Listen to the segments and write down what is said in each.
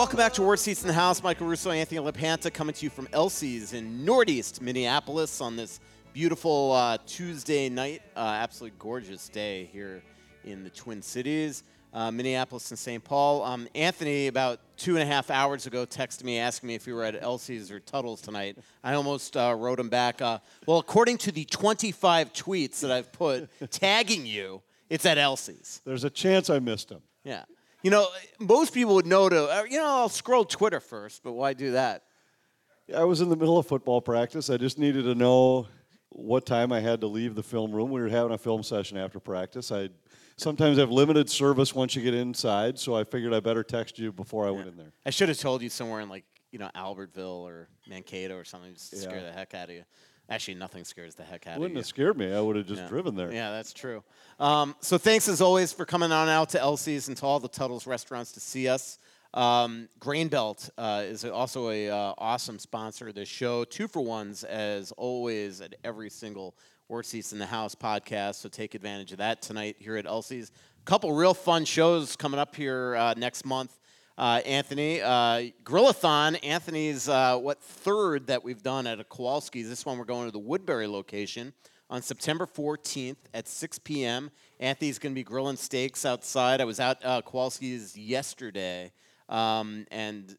welcome back to Worst Seats in the House. Michael Russo, Anthony LaPanta coming to you from Elsie's in Northeast Minneapolis on this beautiful uh, Tuesday night. Uh, absolutely gorgeous day here in the Twin Cities, uh, Minneapolis and St. Paul. Um, Anthony, about two and a half hours ago, texted me asking me if we were at Elsie's or Tuttle's tonight. I almost uh, wrote him back. Uh, well, according to the 25 tweets that I've put tagging you, it's at Elsie's. There's a chance I missed him. Yeah. You know, most people would know to, uh, you know, I'll scroll Twitter first, but why do that? I was in the middle of football practice. I just needed to know what time I had to leave the film room. We were having a film session after practice. I sometimes have limited service once you get inside, so I figured I better text you before I went in there. I should have told you somewhere in like, you know, Albertville or Mankato or something just to scare the heck out of you. Actually, nothing scares the heck out of it. Wouldn't of you. have scared me. I would have just Yeah. driven there. Yeah, that's true. Um, so thanks as always for coming on out to Elsie's and to all the Tuttle's restaurants to see us. Um, Grainbelt uh, is also a uh, awesome sponsor of this show. Two for ones as always at every single Worst Seats in the House podcast. So take advantage of that tonight here at Elsie's. A couple real fun shows coming up here uh, next month. Uh, Anthony, uh, Grillathon. Anthony's uh, what third that we've done at a Kowalski's. This one we're going to the Woodbury location on September 14th at 6 p.m. Anthony's going to be grilling steaks outside. I was out uh, Kowalski's yesterday, um, and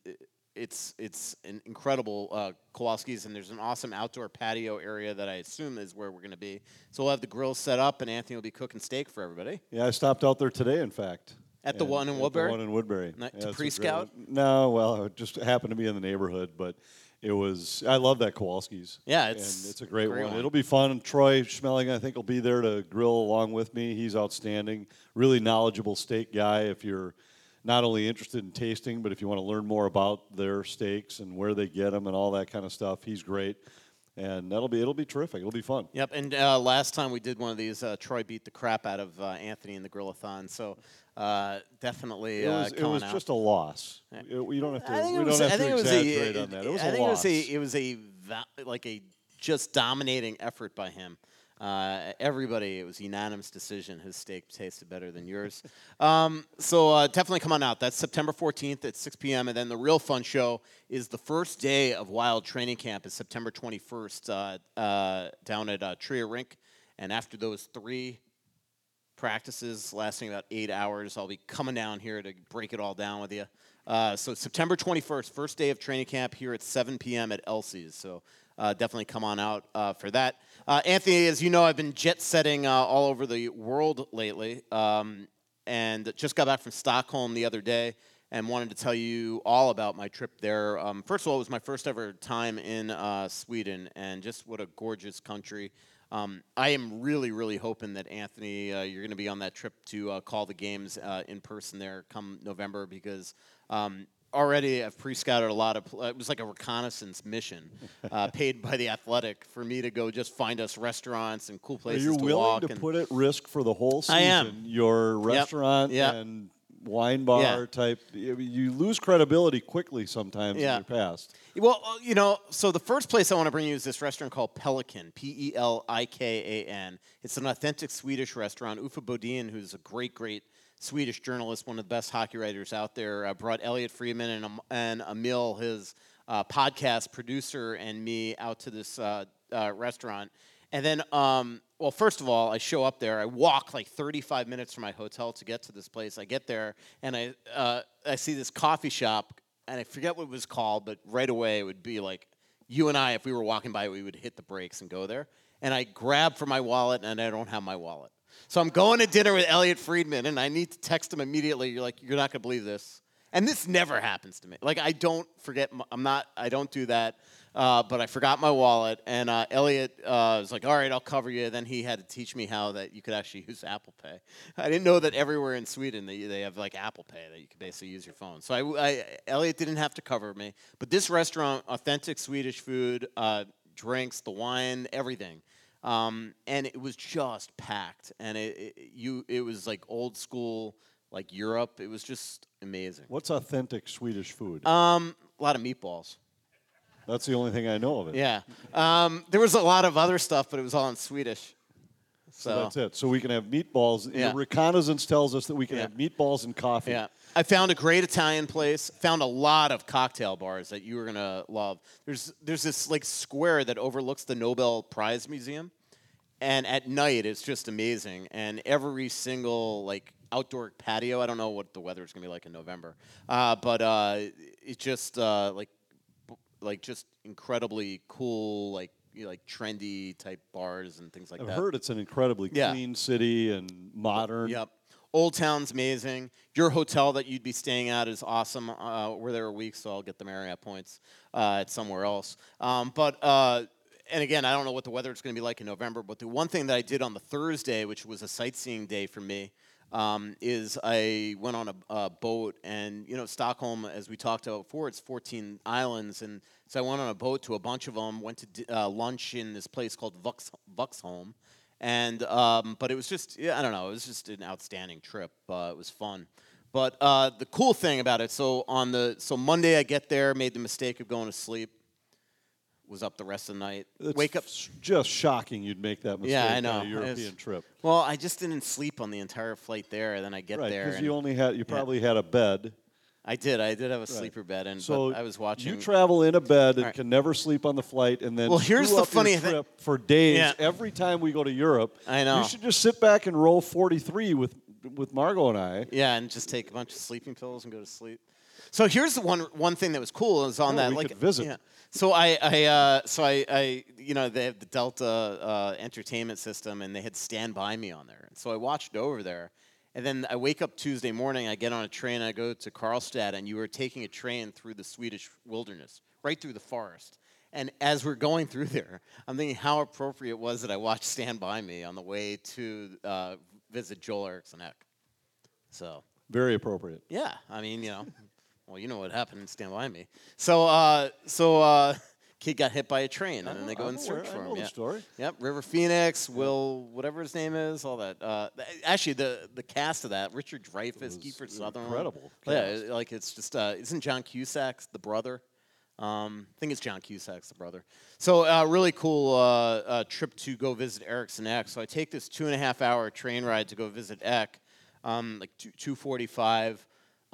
it's it's an incredible uh, Kowalski's, and there's an awesome outdoor patio area that I assume is where we're going to be. So we'll have the grill set up, and Anthony will be cooking steak for everybody. Yeah, I stopped out there today, in fact. At the one in Woodbury? one in Woodbury. Not to it's a pre-scout? one. No, well, it just happened to be in the neighborhood, but it was. I love that Kowalski's. Yeah, it's and it's a great, great one. one. It'll be fun. Troy Schmeling, I think, will be there to grill along with me. He's outstanding. Really knowledgeable steak guy. If you're not only interested in tasting, but if you want to learn more about their steaks and where they get them and all that kind of stuff, he's great. And that'll be it'll be terrific. It'll be fun. Yep, and uh, last time we did one of these, uh, Troy beat the crap out of uh, Anthony in the grillathon. So uh, definitely It uh, was, it was out. just a loss. It- we don't have to. I think we it was. don't I have think to it was exaggerate a. on that. It was I a think loss. it was a. It was a like a just dominating effort by him. Uh, everybody, it was unanimous decision. His steak tasted better than yours. um, so uh, definitely come on out. That's September 14th at 6 p.m. And then the real fun show is the first day of Wild Training Camp is September 21st uh, uh, down at uh, Tria Rink. And after those three practices lasting about eight hours. I'll be coming down here to break it all down with you. Uh, so September 21st, first day of training camp here at 7 p.m. at Elsie's. So uh, definitely come on out for that. Uh, Anthony, as you know, I've been jet setting uh, all over the world lately, um, and just got back from Stockholm the other day. And wanted to tell you all about my trip there. Um, first of all, it was my first ever time in uh, Sweden, and just what a gorgeous country. Um, I am really, really hoping that Anthony, uh, you're going to be on that trip to uh, call the games uh, in person there come November because um, already I've pre-scouted a lot of. It was like a reconnaissance mission, uh, paid by the Athletic for me to go just find us restaurants and cool places. Are you to willing walk. to put at risk for the whole season I am. your restaurant Yep. and wine bar Yeah. type? You you lose credibility quickly sometimes Yeah. in your past. Well, uh, you know, so the first place I want to bring you is this restaurant called Pelikan, P E L I K A N. It's an authentic Swedish restaurant. Uffe Bodin, who's a great, great Swedish journalist, one of the best hockey writers out there, uh, brought Elliot Friedman and, Am- and Emil, his uh, podcast producer, and me out to this uh, uh, restaurant. And then, um, well, first of all, I show up there. I walk like 35 minutes from my hotel to get to this place. I get there, and I, uh, I see this coffee shop and I forget what it was called, but right away it would be like you and I, if we were walking by, we would hit the brakes and go there. And I grab for my wallet, and I don't have my wallet. So I'm going to dinner with Elliot Friedman, and I need to text him immediately. You're like, you're not gonna believe this. And this never happens to me. Like I don't forget. My, I'm not. I don't do that. Uh, but I forgot my wallet, and uh, Elliot uh, was like, "All right, I'll cover you." Then he had to teach me how that you could actually use Apple Pay. I didn't know that everywhere in Sweden they, they have like Apple Pay that you could basically use your phone. So I, I Elliot didn't have to cover me, but this restaurant, authentic Swedish food, uh, drinks, the wine, everything. Um, and it was just packed, and it, it you it was like old school, like Europe. It was just amazing. What's authentic Swedish food? Um, a lot of meatballs. That's the only thing I know of it. Yeah. Um, there was a lot of other stuff, but it was all in Swedish. So, So that's it. So we can have meatballs. Yeah. Reconnaissance tells us that we can Yeah. have meatballs and coffee. Yeah. I found a great Italian place. Found a lot of cocktail bars that you were gonna love. There's there's this like square that overlooks the Nobel Prize Museum, and at night it's just amazing. And every single like outdoor patio. I don't know what the weather is gonna be like in November, uh, but uh, it just uh, like b- like just incredibly cool like you know, like trendy type bars and things like that. I've heard it's an incredibly Yeah. clean city and modern. Yep. Old Town's amazing. Your hotel that you'd be staying at is awesome. Uh, we're there a week, so I'll get the Marriott points uh, at somewhere else. Um, but uh, and again, I don't know what the weather is going to be like in November. But the one thing that I did on the Thursday, which was a sightseeing day for me, um, is I went on a, a boat, and you know Stockholm, as we talked about before, it's 14 islands, and so I went on a boat to a bunch of them. Went to di- uh, lunch in this place called Vux, Vaxholm and um, but it was just yeah, I don't know it was just an outstanding trip. Uh, it was fun, but uh, the cool thing about it. So on the so Monday I get there, made the mistake of going to sleep. Was up the rest of the night. It's Wake up. just shocking you'd make that mistake Yeah, I on know. a European It's- trip. Well, I just didn't sleep on the entire flight there. And then I get Right, there. because you only had you probably had a bed. I did. I did have a sleeper bed, and So but I was watching. You travel in a bed and All right. can never sleep on the flight, and then Well, here's screw the up your funny thi- trip for days. Yeah. Every time we go to Europe, I know. You should just sit back and roll 43 with with Margo and I. Yeah, and just take a bunch of sleeping pills and go to sleep. So here's the one one thing that was cool is on Oh, that we like could visit. Yeah. So I I uh, so I, I you know they have the Delta uh, entertainment system and they had Stand By Me on there. And so I watched over there, and then I wake up Tuesday morning. I get on a train. I go to Karlstad, and you were taking a train through the Swedish wilderness, right through the forest. And as we're going through there, I'm thinking how appropriate it was that I watched Stand By Me on the way to uh, visit Joel Eriksson Ek. So Very appropriate. yeah, I mean, you know, well, you know what happened in Stand By Me. So, uh, so uh, kid got hit by a train, and then they go I'm and search for I him. yeah. story. Yep, River Phoenix, Will, whatever his name is, all that. Uh, th- actually, the the cast of that, Richard Dreyfuss, Kiefer Sutherland, incredible Yeah, cast. like it's just uh, isn't John Cusack's the brother? Um, I think it's John Cusack's the brother. So uh, really cool uh, uh, trip to go visit Eriksson Ek. So I take this two and a half hour train ride to go visit Ek, um, like two two forty five,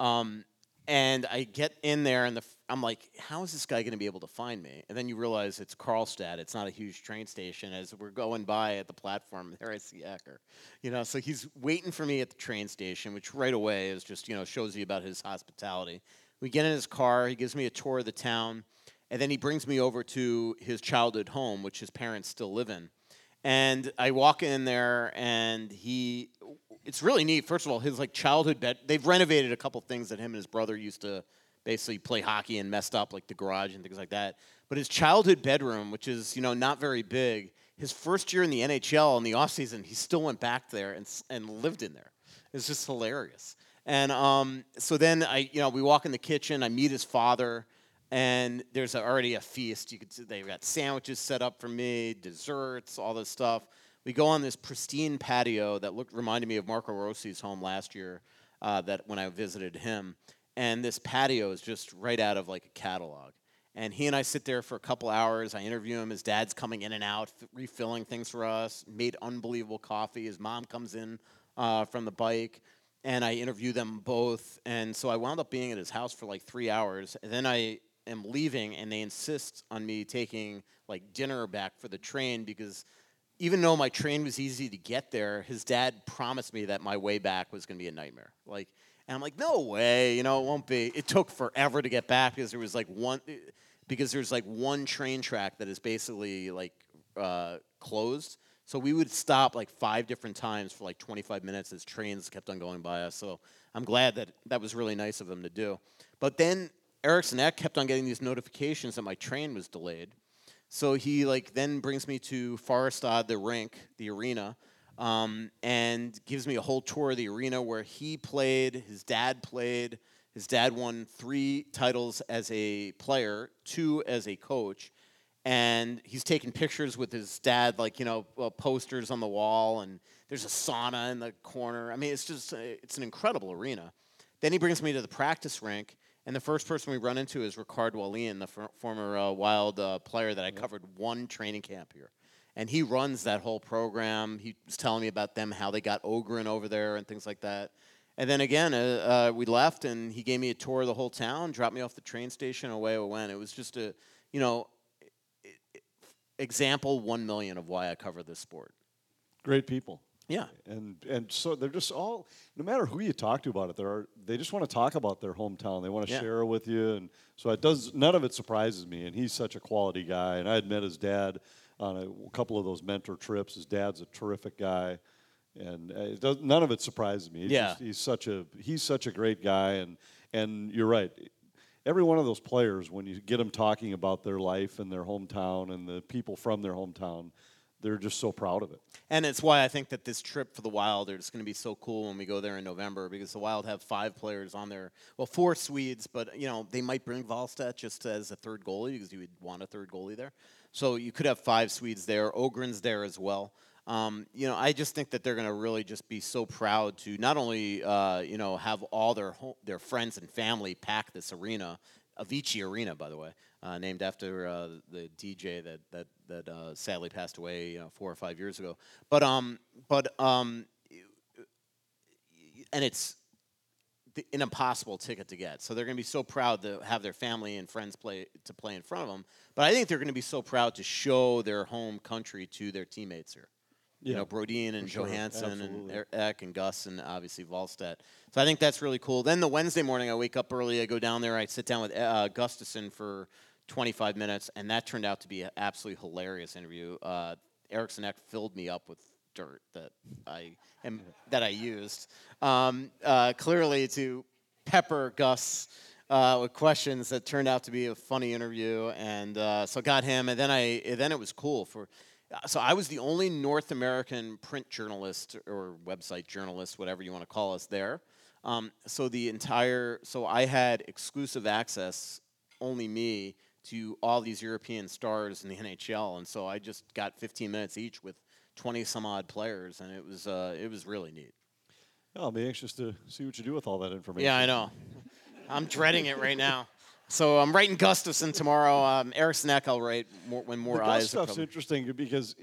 um, and I get in there and the I'm like, how is this guy going to be able to find me? And then you realize it's Karlstad. It's not a huge train station. As we're going by at the platform, there I see Ecker. You know, so he's waiting for me at the train station, which right away is just you know shows you about his hospitality. We get in his car. He gives me a tour of the town, and then he brings me over to his childhood home, which his parents still live in. And I walk in there, and he, it's really neat. First of all, his like childhood bed. They've renovated a couple things that him and his brother used to basically play hockey and messed up, like the garage and things like that. But his childhood bedroom, which is you know not very big, his first year in the NHL in the offseason, he still went back there and and lived in there. It's just hilarious. And um, so then I, you know, we walk in the kitchen. I meet his father, and there's already a feast. You could see they've got sandwiches set up for me, desserts, all this stuff. We go on this pristine patio that looked reminded me of Marco Rossi's home last year. Uh, that when I visited him, and this patio is just right out of like a catalog. And he and I sit there for a couple hours. I interview him. His dad's coming in and out, refilling things for us. Made unbelievable coffee. His mom comes in uh, from the bike, and I interview them both. And so I wound up being at his house for like three hours. And then I am leaving, and they insist on me taking like dinner back for the train because even though my train was easy to get there, his dad promised me that my way back was going to be a nightmare. Like, and I'm like, no way, you know, it won't be. It took forever to get back because there was like one, because there's like one train track that is basically like uh, closed. So we would stop like five different times for like 25 minutes as trains kept on going by us. So I'm glad that that was really nice of them to do. But then Eriksson Ek kept on getting these notifications that my train was delayed. So he like then brings me to Färjestad, the rink, the arena, um, and gives me a whole tour of the arena where he played, his dad played. His dad won three titles as a player, two as a coach, and he's taking pictures with his dad, like you know, uh, posters on the wall, and there's a sauna in the corner. I mean, it's just uh, it's an incredible arena. Then he brings me to the practice rink, and the first person we run into is Rickard Wallin, the for, former uh, Wild uh, player that I covered one training camp here. And he runs that whole program. He was telling me about them, how they got Öhgren over there and things like that. And then again, uh, uh, we left, and he gave me a tour of the whole town, dropped me off the train station, away we went. It was just a, you know, example one million of why I cover this sport. Great people. Yeah. And and so they're just all no matter who you talk to about it, they're they just want to talk about their hometown. They want to Yeah. share it with you and so it does none of it surprises me and he's such a quality guy and I had met his dad on a couple of those mentor trips. His dad's a terrific guy and uh, it does, none of it surprises me. He's Yeah. just- he's such a he's such a great guy and and you're right. Every one of those players when you get them talking about their life and their hometown and the people from their hometown, they're just so proud of it. And it's why I think that this trip for the Wild is going to be so cool when we go there in November because the Wild have five players on there. Well, four Swedes, but you know they might bring Wallstedt just as a third goalie because you would want a third goalie there. So you could have five Swedes there. Öhgren's there as well. Um, you know, I just think that they're going to really just be so proud to not only uh, you know have all their ho- their friends and family pack this arena, Avicii Arena, by the way, uh, named after uh, the DJ that that that uh, sadly passed away, you know, four or five years ago. But um, but um, and it's an impossible ticket to get. So they're going to be so proud to have their family and friends play to play in front of them. But I think they're going to be so proud to show their home country to their teammates here. You know, Brodin and sure, Johansson and absolutely. Ek and Gus and obviously Wallstedt. So I think that's really cool. Then the Wednesday morning, I wake up early. I go down there. I sit down with uh, Gustavsson for 25 minutes, and that turned out to be an absolutely hilarious interview. Uh, Eriksson Ek filled me up with dirt that I am that I used um, uh, clearly to pepper Gus uh, with questions that turned out to be a funny interview, and uh, so got him. And then I then it was cool for. uh, So I was the only North American print journalist or website journalist, whatever you want to call us, there. Um, so the entire so I had exclusive access, only me, to all these European stars in the NHL, and so I just got 15 minutes each with 20 some odd players, and it was uh, it was really neat. Yeah, I'll be anxious to see what you do with all that information. Yeah, I know. I'm dreading it right now. So I'm writing Gustavsson tomorrow. Um, Eriksson Ek I'll write more, when more the eyes. stuff's interesting because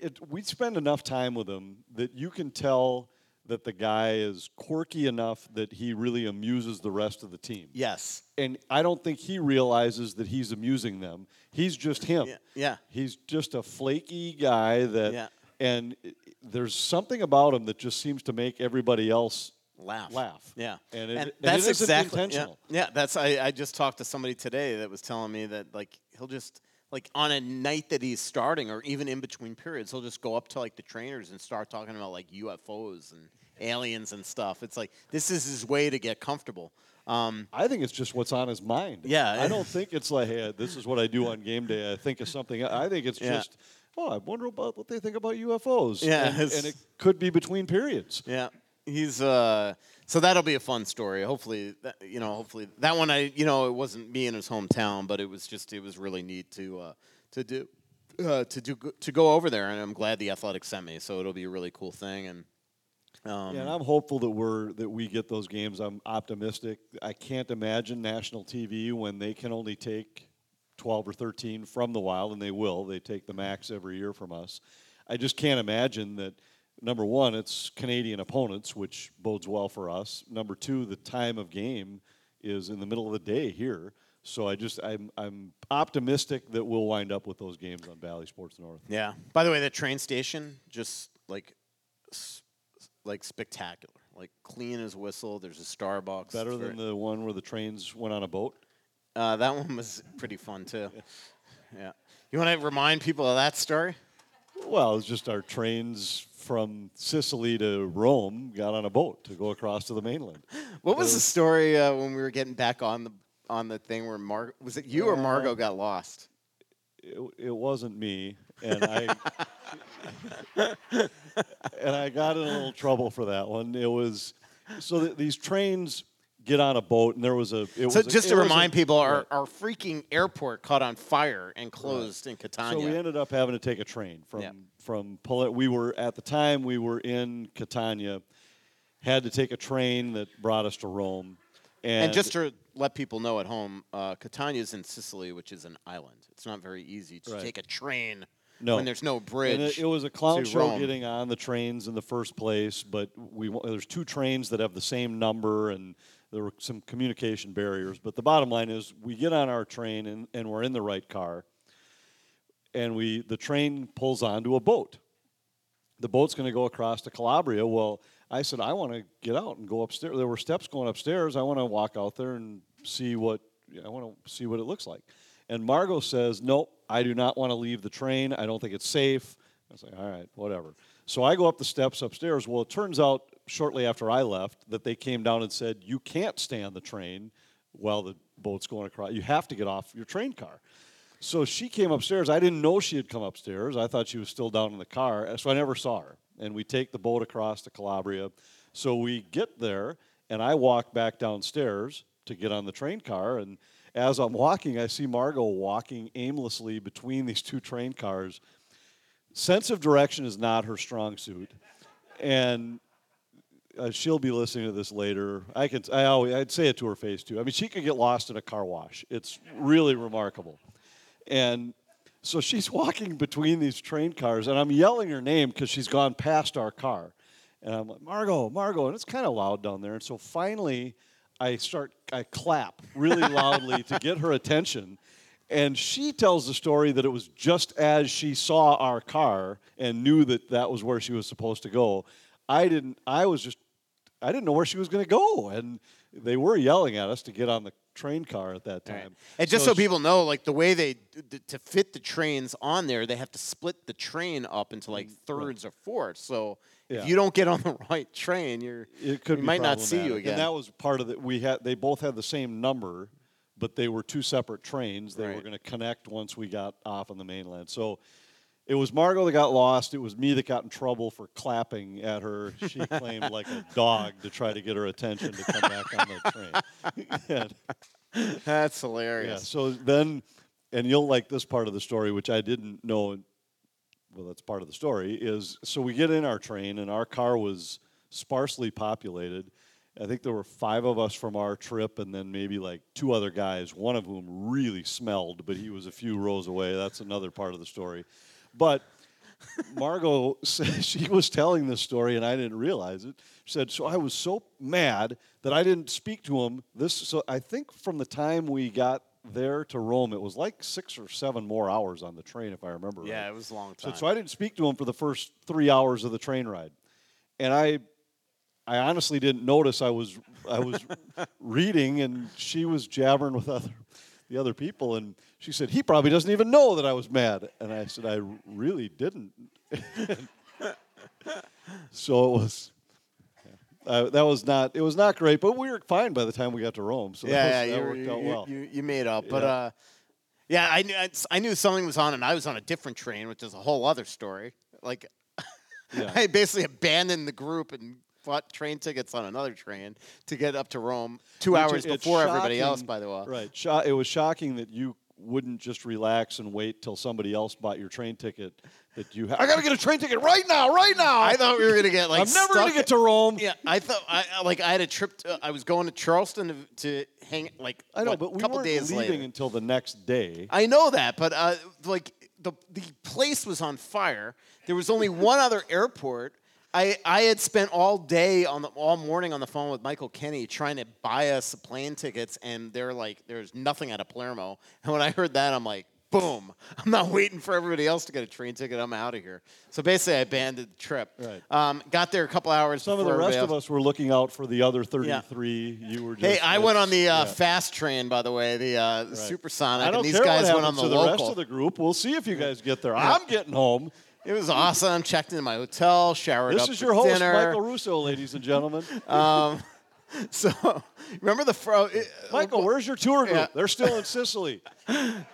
it, we spend enough time with him that you can tell that the guy is quirky enough that he really amuses the rest of the team. Yes. And I don't think he realizes that he's amusing them. He's just him. Yeah, yeah. He's just a flaky guy that Yeah. and there's something about him that just seems to make everybody else Laugh. laugh. Yeah. And, it, and that's exactly yeah. Yeah, that's I, I just talked to somebody today that was telling me that like he'll just like on a night that he's starting or even in between periods, he'll just go up to like the trainers and start talking about like UFOs and aliens and stuff. It's like this is his way to get comfortable. Um, I think it's just what's on his mind. Yeah. I don't think it's like, hey, this is what I do on game day. I think of something. I think it's Yeah. just, oh, I wonder about what they think about UFOs. Yeah, And, and it could be between periods. Yeah, he's uh. So that'll be a fun story. Hopefully, that, you know, hopefully that one. I, you know, it wasn't me in his hometown, but it was just, it was really neat to, uh, to do, uh, to do, to go over there, and I'm glad the Athletics sent me. So it'll be a really cool thing, and um, Yeah, and I'm hopeful that we're that we get those games. I'm optimistic. I can't imagine national TV when they can only take 12 or 13 from the Wild, and they will. They take the max every year from us. I just can't imagine that. Number one, it's Canadian opponents, which bodes well for us. Number two, the time of game is in the middle of the day here. So I just I'm I'm optimistic that we'll wind up with those games on Bally Sports North. yeah. By the way, the train station just like, like spectacular, like clean as whistle. There's a Starbucks. Better than the one where the trains went on a boat. Uh, that one was pretty fun too. Yeah. You want to remind people of that story? Well, it's just our trains from Sicily to Rome got on a boat to go across to the mainland. What was the story uh, when we were getting back on the on the thing where Mar was it you or Margo got lost? It, it wasn't me, and I and I got in a little trouble for that one. It was so that these trains get on a boat, and there was a. It So was a- just it to was a- remind people, our, right. our freaking airport caught on fire and closed in Catania. So we ended up having to take a train from Yeah. from We were at the time we were in Catania, had to take a train that brought us to Rome, and, and just to let people know at home, uh, Catania is in Sicily, which is an island. It's not very easy to Right. take a train No. when there's no bridge. And it, it was a clown show Rome. getting on the trains in the first place, but we there's two trains that have the same number, and there were some communication barriers. But the bottom line is, we get on our train and, and we're in the right car, and we the train pulls onto a boat. The boat's going to go across to Calabria. Well, I said I want to get out and go upstairs. There were steps going upstairs. I want to walk out there and see what I want to see what it looks like. And Margo says, "Nope, I do not want to leave the train. I don't think it's safe." I was like, "All right, whatever." So I go up the steps upstairs. Well, it turns out shortly after I left that they came down and said, "You can't stay on the train while the boat's going across. You have to get off your train car." So she came upstairs. I didn't know she had come upstairs. I thought she was still down in the car, eh, so I never saw her. And we take the boat across to Calabria. So we get there, and I walk back downstairs to get on the train car. And as I'm walking, I see Margo walking aimlessly between these two train cars. Sense of direction is not her strong suit, and uh, she'll be listening to this later. I can, I always, I'd say it to her face too. I mean, she could get lost in a car wash. It's really remarkable. And so she's walking between these train cars, and I'm yelling her name because she's gone past our car. And I'm like, Margo, Margo, and it's kind of loud down there. And so finally, I start, I clap really loudly to get her attention. And she tells the story that it was just as she saw our car and knew that that was where she was supposed to go. I didn't, I was just, I didn't know where she was going to go. And they were yelling at us to get on the train car at that Right. time. And just so, she- people know, like the way they to fit the trains on there, they have to split the train up into like thirds or fourths. So Mm, Yeah. if you don't get on the right train, you're it could we be might not see you again. And that was part of it. We had they both had the same number, but they were two separate trains. They were going to connect once we got off on the mainland. So it was Margo that got lost. It was me that got in trouble for clapping at her. She claimed like a dog to try to get her attention to come back on the train. And- That's yeah. hilarious. So then, and you'll like this part of the story, which I didn't know. Well, that's part of the story. Is so we get in our train, and our car was sparsely populated. I think there were five of us from our trip, and then maybe like two other guys. One of whom really smelled, but he was a few rows away. That's another part of the story. But Margo said she was telling this story, and I didn't realize it. She said, "So I was so mad that I didn't speak to him. This, so I think from the time we got there to Rome, it was like six or seven more hours on the train, if I remember Yeah, right. it was a long So, time. so I didn't speak to him for the first three hours of the train ride, and I, I honestly didn't notice I was I was reading, and she was jabbering with other, the other people, and she said he probably doesn't even know that I was mad, and I said I really didn't. so it was. Uh, that was not. It was not great, but we were fine by the time we got to Rome. So yeah, that, was, yeah, that you, out you, well. you, you made up. But Yeah. uh, yeah, I knew I knew something was on, and I was on a different train, which is a whole other story. Like, Yeah. I basically abandoned the group and bought train tickets on another train to get up to Rome two Which hours before everybody else. By the way, Right. It was shocking that you wouldn't just relax and wait till somebody else bought your train ticket. That you, ha- I got to get a train ticket right now, right now. I thought we were gonna get like. I'm never to get to Rome. Yeah, I thought I I- like I had a trip. To, I was going to Charleston to, to hang like I know, what, but we couple weren't days leaving later. until the next day. I know that, but uh, like the the place was on fire. There was only one other airport. I, I had spent all day on the all morning on the phone with Michael Kenny trying to buy us plane tickets, and they're like, "There's nothing out of Palermo." And when I heard that, I'm like, "Boom! I'm not waiting for everybody else to get a train ticket. I'm out of here." So basically, I abandoned the trip. Right. Um, got there a couple hours. Some of the rest of us were looking out for the other 33. Yeah. You were just. Hey, I went on the uh, yeah. fast train, by the way, the uh, Right. supersonic, I don't and these care guys what went on the to the local. rest of the group. We'll see if you guys get there. I'm getting home. It was awesome. Checked into my hotel, showered This up This is your host, dinner. Michael Russo, ladies and gentlemen. Um, so remember the fro. it- Michael, where's your tour group? Yeah. They're still in Sicily. the,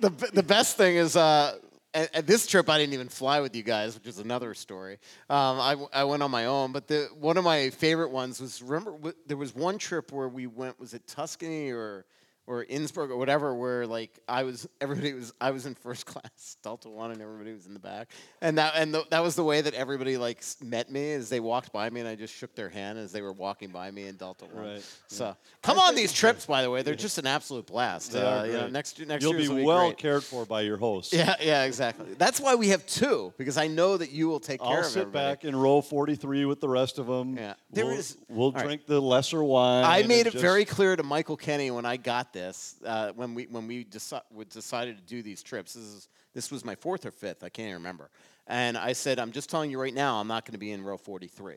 the the best thing is uh, at, at this trip I didn't even fly with you guys, which is another story. Um, I, I went on my own, but the one of my favorite ones was remember w- there was one trip where we went was it Tuscany or or Innsbruck or whatever, where like I was, everybody was, I was in first class Delta One, and everybody was in the back, and that and the, that was the way that everybody like met me as they walked by me, and I just shook their hand as they were walking by me in Delta One. Right, So come on these trips, by the way, they're just an absolute blast. They uh, you know, next next you'll year's be will be well great. cared for by your host. Yeah, yeah, exactly. That's why we have two because I know that you will take care of. I'll sit everybody. back in row 43 with the rest of them. Yeah. There we'll, is- we'll all right. drink the lesser wine. I and made it just- very clear to Michael Kenny when I got this, uh, when we when we deci- decided to do these trips. This is this was my fourth or fifth, I can't even remember. And I said, I'm just telling you right now, I'm not going to be in row 43.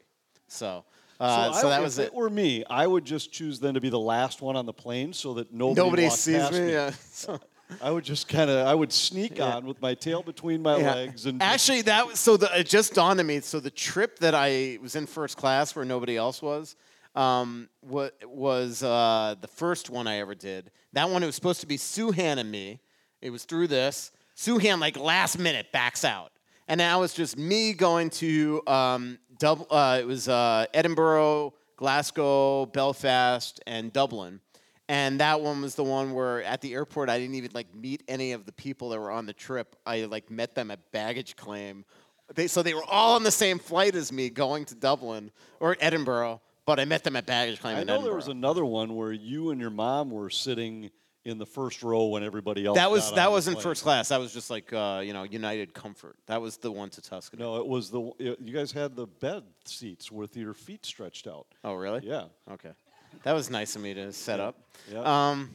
So, uh, so, I- that was it. it. were me, I would just choose then to be the last one on the plane so that nobody, Nobody sees past me. Yeah. So- I would just kind of, I would sneak on with my tail between my Yeah. legs and Actually, that was so. The, it just dawned on me. So the trip that I was in first class, where nobody else was, um, wa- was uh, the first one I ever did. That one it was supposed to be Souhan and me. It was through this. Souhan like last minute backs out, and now it's just me going to um, Dub- uh, It was uh, Edinburgh, Glasgow, Belfast, and Dublin. And that one was the one where at the airport I didn't even like meet any of the people that were on the trip. I like met them at baggage claim. They, so they were all on the same flight as me going to Dublin or Edinburgh, but I met them at baggage claim I know there was another one where you and your mom were sitting in the first row when everybody else. that was that was in first class. That was just like uh, you know United Comfort. That was the one to Tuscany. No, it was the you guys had the bed seats with your feet stretched out. Oh really? Yeah. Okay, that was nice of me to set up. Yeah. Um,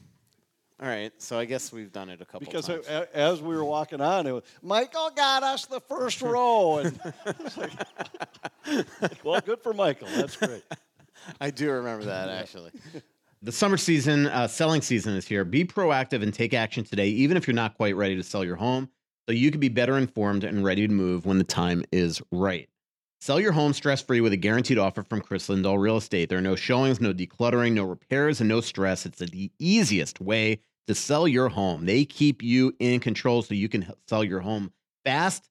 all right, so I guess we've done it a couple Because times. a- as we were walking on, it was, Michael got us the first row, and like, well, good for Michael. That's great. I do remember that actually. The summer season, uh, selling season is here. Be proactive and take action today, even if you're not quite ready to sell your home, so you can be better informed and ready to move when the time is right. Sell your home stress free with a guaranteed offer from Kris Lindahl Real Estate. There are no showings, no decluttering, no repairs, and no stress. It's the easiest way to sell your home. They keep you in control so you can sell your home fast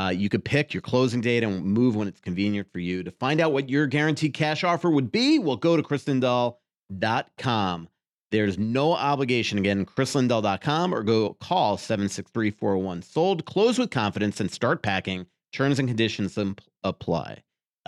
uh, you could pick your closing date and move when it's convenient for you. To find out what your guaranteed cash offer would be, well, go to krislindahl.com. There's no obligation. Again, krislindahl.com or go call 763 401 sold. Close with confidence and start packing. Terms and conditions apply.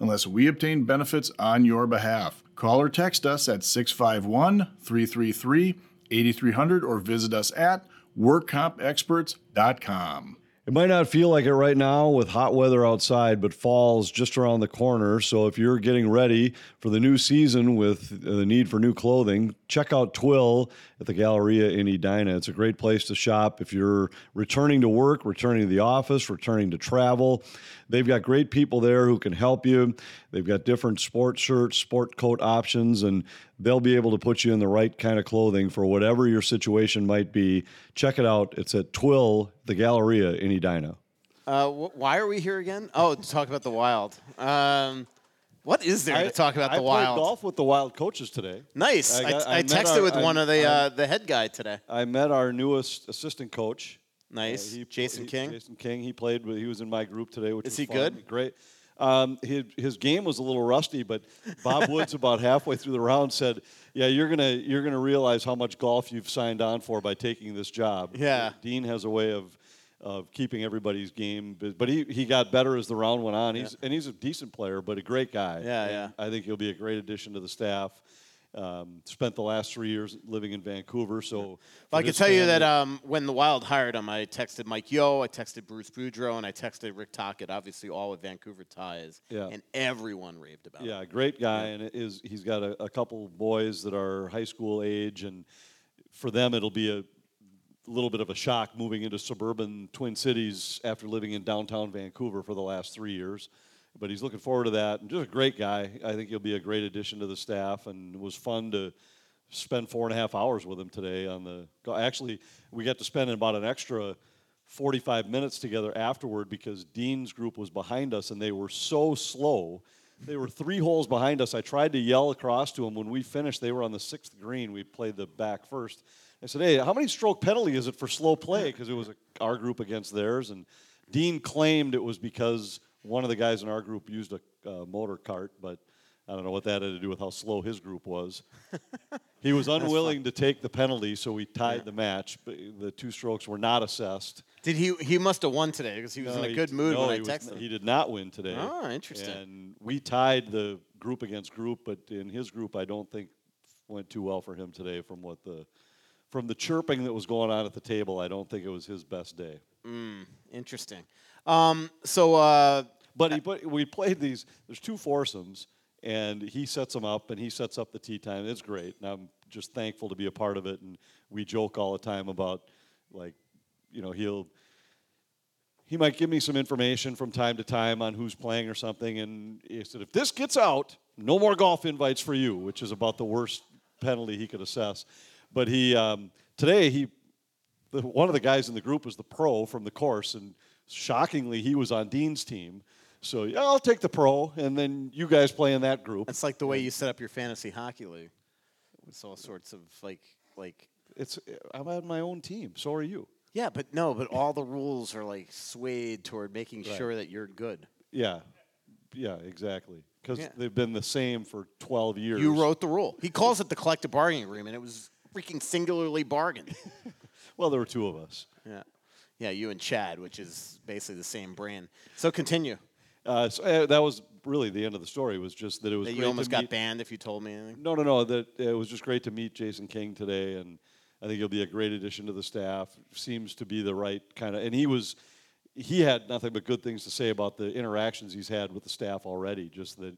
unless we obtain benefits on your behalf. Call or text us at 651 333 8300 or visit us at workcompexperts.com. It might not feel like it right now with hot weather outside, but fall's just around the corner. So if you're getting ready for the new season with uh, the need for new clothing, check out Twill at the Galleria in Edina. It's a great place to shop if you're returning to work, returning to the office, returning to travel. They've got great people there who can help you. They've got different sport shirts, sport coat options, and they'll be able to put you in the right kind of clothing for whatever your situation might be. Check it out. It's at Twill, the Galleria in Edina. Uh, wh- why are we here again? Oh, to talk about the Wild. Um, what is there to talk about I the played Wild? golf with the Wild coaches today. Nice. I I, got- I, I texted our- with one of the uh, the head guy today. I met our newest assistant coach. Nice. Uh, he- Jason he- King. Jason King. He played. with- He was in my group today. Which Is was he fun. good? Great. Um, his, his game was a little rusty, but Bob Woods about halfway through the round said, "Yeah, you're gonna you're gonna realize how much golf you've signed on for by taking this job." Yeah. Dean has a way of of keeping everybody's game, but, but he, he got better as the round went on. He's and he's a decent player, but a great guy. Yeah, And yeah. I think he'll be a great addition to the staff. Um, spent the last three years living in Vancouver, so Well, I can tell you that um, when the Wild hired him, I texted Mike Yeo, I texted Bruce Boudreau, and I texted Rick Tocchet, obviously all with Vancouver ties. Yeah. And everyone raved about Yeah, it. great guy, and it is he's got a, a couple boys that are high school age, and for them it'll be a little bit of a shock moving into suburban Twin Cities after living in downtown Vancouver for the last three years. But he's looking forward to that, and just a great guy. I think he'll be a great addition to the staff, and it was fun to spend four and a half hours with him today on the. Actually, we got to spend about an extra 45 minutes together afterward because Dean's group was behind us and they were so slow. They were three holes behind us. I tried to yell across to them when we finished. They were on the sixth green. We played the back first. I said, "Hey, how many stroke penalty is it for slow play?" Because it was a, our group against theirs, and Dean claimed it was because one of the guys in our group used a uh, motor cart, but I don't know what that had to do with how slow his group was. he was unwilling to take the penalty, so we tied the match. But the two strokes were not assessed. Did he? He must have won today because he was No, in a good mood no, when I he was- texted him. He did not win today. Oh, interesting. And we tied the group against group, but in his group, I don't think went too well for him today. From what the from the chirping that was going on at the table, I don't think it was his best day. Mm, Interesting. Um, so uh, But he put, we played these. There's two foursomes, and he sets them up, and he sets up the tea time. It's great, and I'm just thankful to be a part of it. And we joke all the time about, like, you know, he'll he might give me some information from time to time on who's playing or something, and he said, if this gets out, no more golf invites for you, which is about the worst penalty he could assess. But he um, today he the, one of the guys in the group was the pro from the course, and shockingly, he was on Dean's team. So yeah, I'll take the pro, and then you guys play in that group. it's like the way you set up your fantasy hockey league. It's all sorts of like like It's I'm on my own team. So are you. yeah, but no, but all the rules are like swayed toward making sure that you're good. Yeah, yeah, exactly. Because Yeah. they've been the same for 12 years. You wrote the rule. He calls it the collective bargaining agreement. It was freaking singularly bargained. Well, there were two of us. yeah, yeah, you and Chad, which is basically the same brand. So continue. Uh, so, uh, that was really the end of the story. Was just that it was. That great you almost got meet- banned if you told me anything. No, no, no. That it was just great to meet Jason King today, and I think he'll be a great addition to the staff. Seems to be the right kind of, and he was, he had nothing but good things to say about the interactions he's had with the staff already. Just that,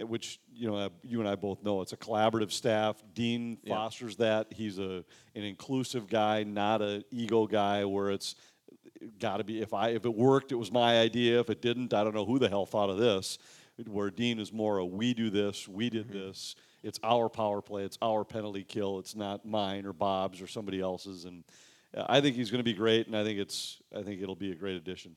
which you know, you and I both know, it's a collaborative staff. Dean Yeah. fosters that. He's a an inclusive guy, not an ego guy, where it's got to be if I if it worked, it was my idea. If it didn't, I don't know who the hell thought of this. Where Dean is more a we do this, we did this. It's our power play, it's our penalty kill. It's not mine or Bob's or somebody else's. And uh, I think he's going to be great, and I think it's I think it'll be a great addition.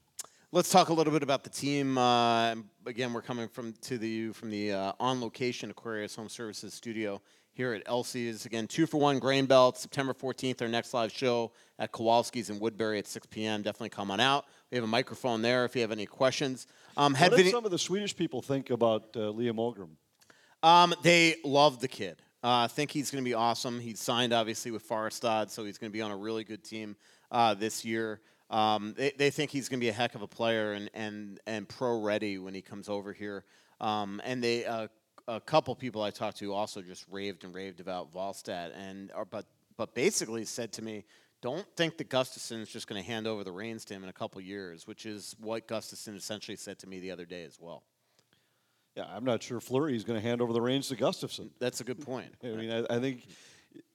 Let's talk a little bit about the team. Uh, again, we're coming from to the from the uh, on location Aquarius Home Services studio here at Elsie's. Again, two for one grain belt. September 14th, our next live show at Kowalski's in Woodbury at 6 p.m. Definitely come on out. We have a microphone there if you have any questions. Um, What did some of the Swedish people think about uh, Liam Öhgren? Um, they love the kid. Uh, I think he's going to be awesome. He's signed obviously with Färjestad, so he's going to be on a really good team uh, this year. Um, they, they think he's going to be a heck of a player and, and, and pro ready when he comes over here. Um, and they uh, a couple people I talked to also just raved and raved about Wallstedt, and or, but but basically said to me, don't think that Gustavsson is just going to hand over the reins to him in a couple years, which is what Gustavsson essentially said to me the other day as well. Yeah, I'm not sure Fleury is going to hand over the reins to Gustavsson. That's a good point. I mean, I, I think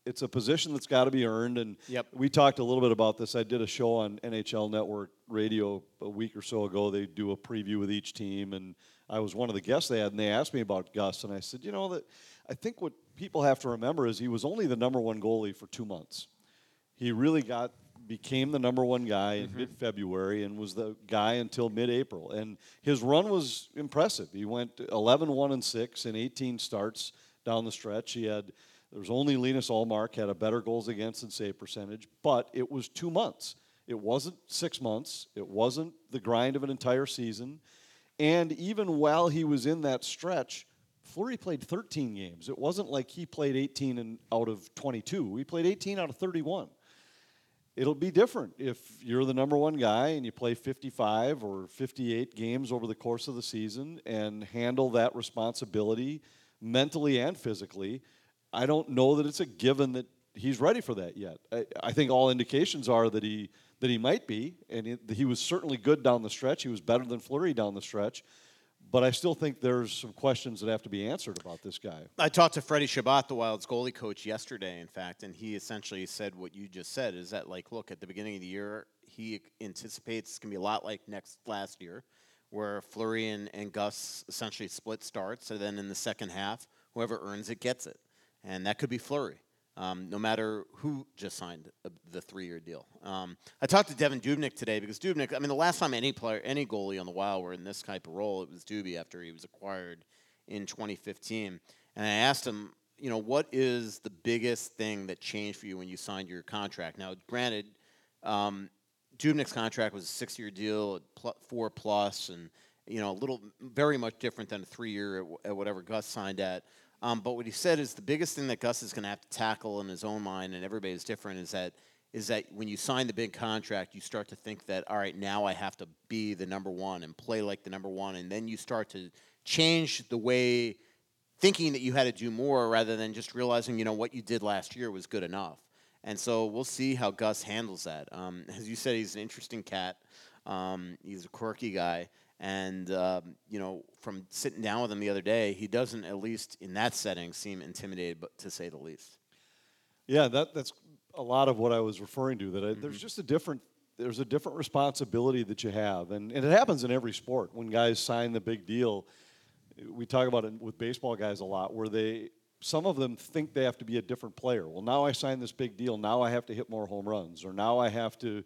it's a position that's got to be earned. And Yep. we talked a little bit about this. I did a show on NHL Network Radio a week or so ago. They do a preview with each team, and I was one of the guests they had, and they asked me about Gus, and I said, you know, that I think what people have to remember is he was only the number one goalie for two months. He really got became the number one guy in mm-hmm. mid-February and was the guy until mid-April. And his run was impressive. He went 11 1 and 6 in 18 starts down the stretch. He had there was only Linus Ullmark had a better goals against and save percentage, but it was 2 months. It wasn't 6 months. It wasn't the grind of an entire season. And even while he was in that stretch, Fleury played 13 games. It wasn't like he played 18 and out of 22. He played 18 out of 31 it'll be different if you're the number one guy and you play 55 or 58 games over the course of the season and handle that responsibility mentally and physically. I don't know that it's a given that he's ready for that yet. I, I think all indications are that he that he might be, and he, was certainly good down the stretch. He was better than Fleury down the stretch. But I still think there's some questions that have to be answered about this guy. I talked to Freddie Chabot, the Wild's goalie coach, yesterday, in fact, and he essentially said what you just said is that, like, look, at the beginning of the year, he anticipates it's to be a lot like next last year, where Fleury and, and Gus essentially split starts, and then in the second half, whoever earns it gets it. And that could be Fleury. Um, no matter who just signed a, the three-year deal. Um, I talked to Devan Dubnyk today because Dubnyk. I mean, the last time any player, any goalie on the Wild were in this type of role, it was Doobie after he was acquired in 2015. And I asked him, you know, what is the biggest thing that changed for you when you signed your contract? Now, granted, um, Dubnyk's contract was a six-year deal, four plus, and you know, a little, very much different than a three-year at, at whatever Gus signed at. Um, but what he said is the biggest thing that Gus is going to have to tackle in his own mind, and everybody's different, is that is that when you sign the big contract, you start to think that all right, now I have to be the number one and play like the number one, and then you start to change the way thinking that you had to do more rather than just realizing you know what you did last year was good enough. And so we'll see how Gus handles that. Um, as you said, he's an interesting cat. Um, he's a quirky guy. And, um, you know, from sitting down with him the other day, he doesn't, at least in that setting, seem intimidated, but to say the least. Yeah, that, that's a lot of what I was referring to. That I, Mm-hmm. there's just a different there's a different responsibility that you have, and, and it happens in every sport. When guys sign the big deal, we talk about it with baseball guys a lot, where they some of them think they have to be a different player. Well, now I signed this big deal. Now I have to hit more home runs, or now I have to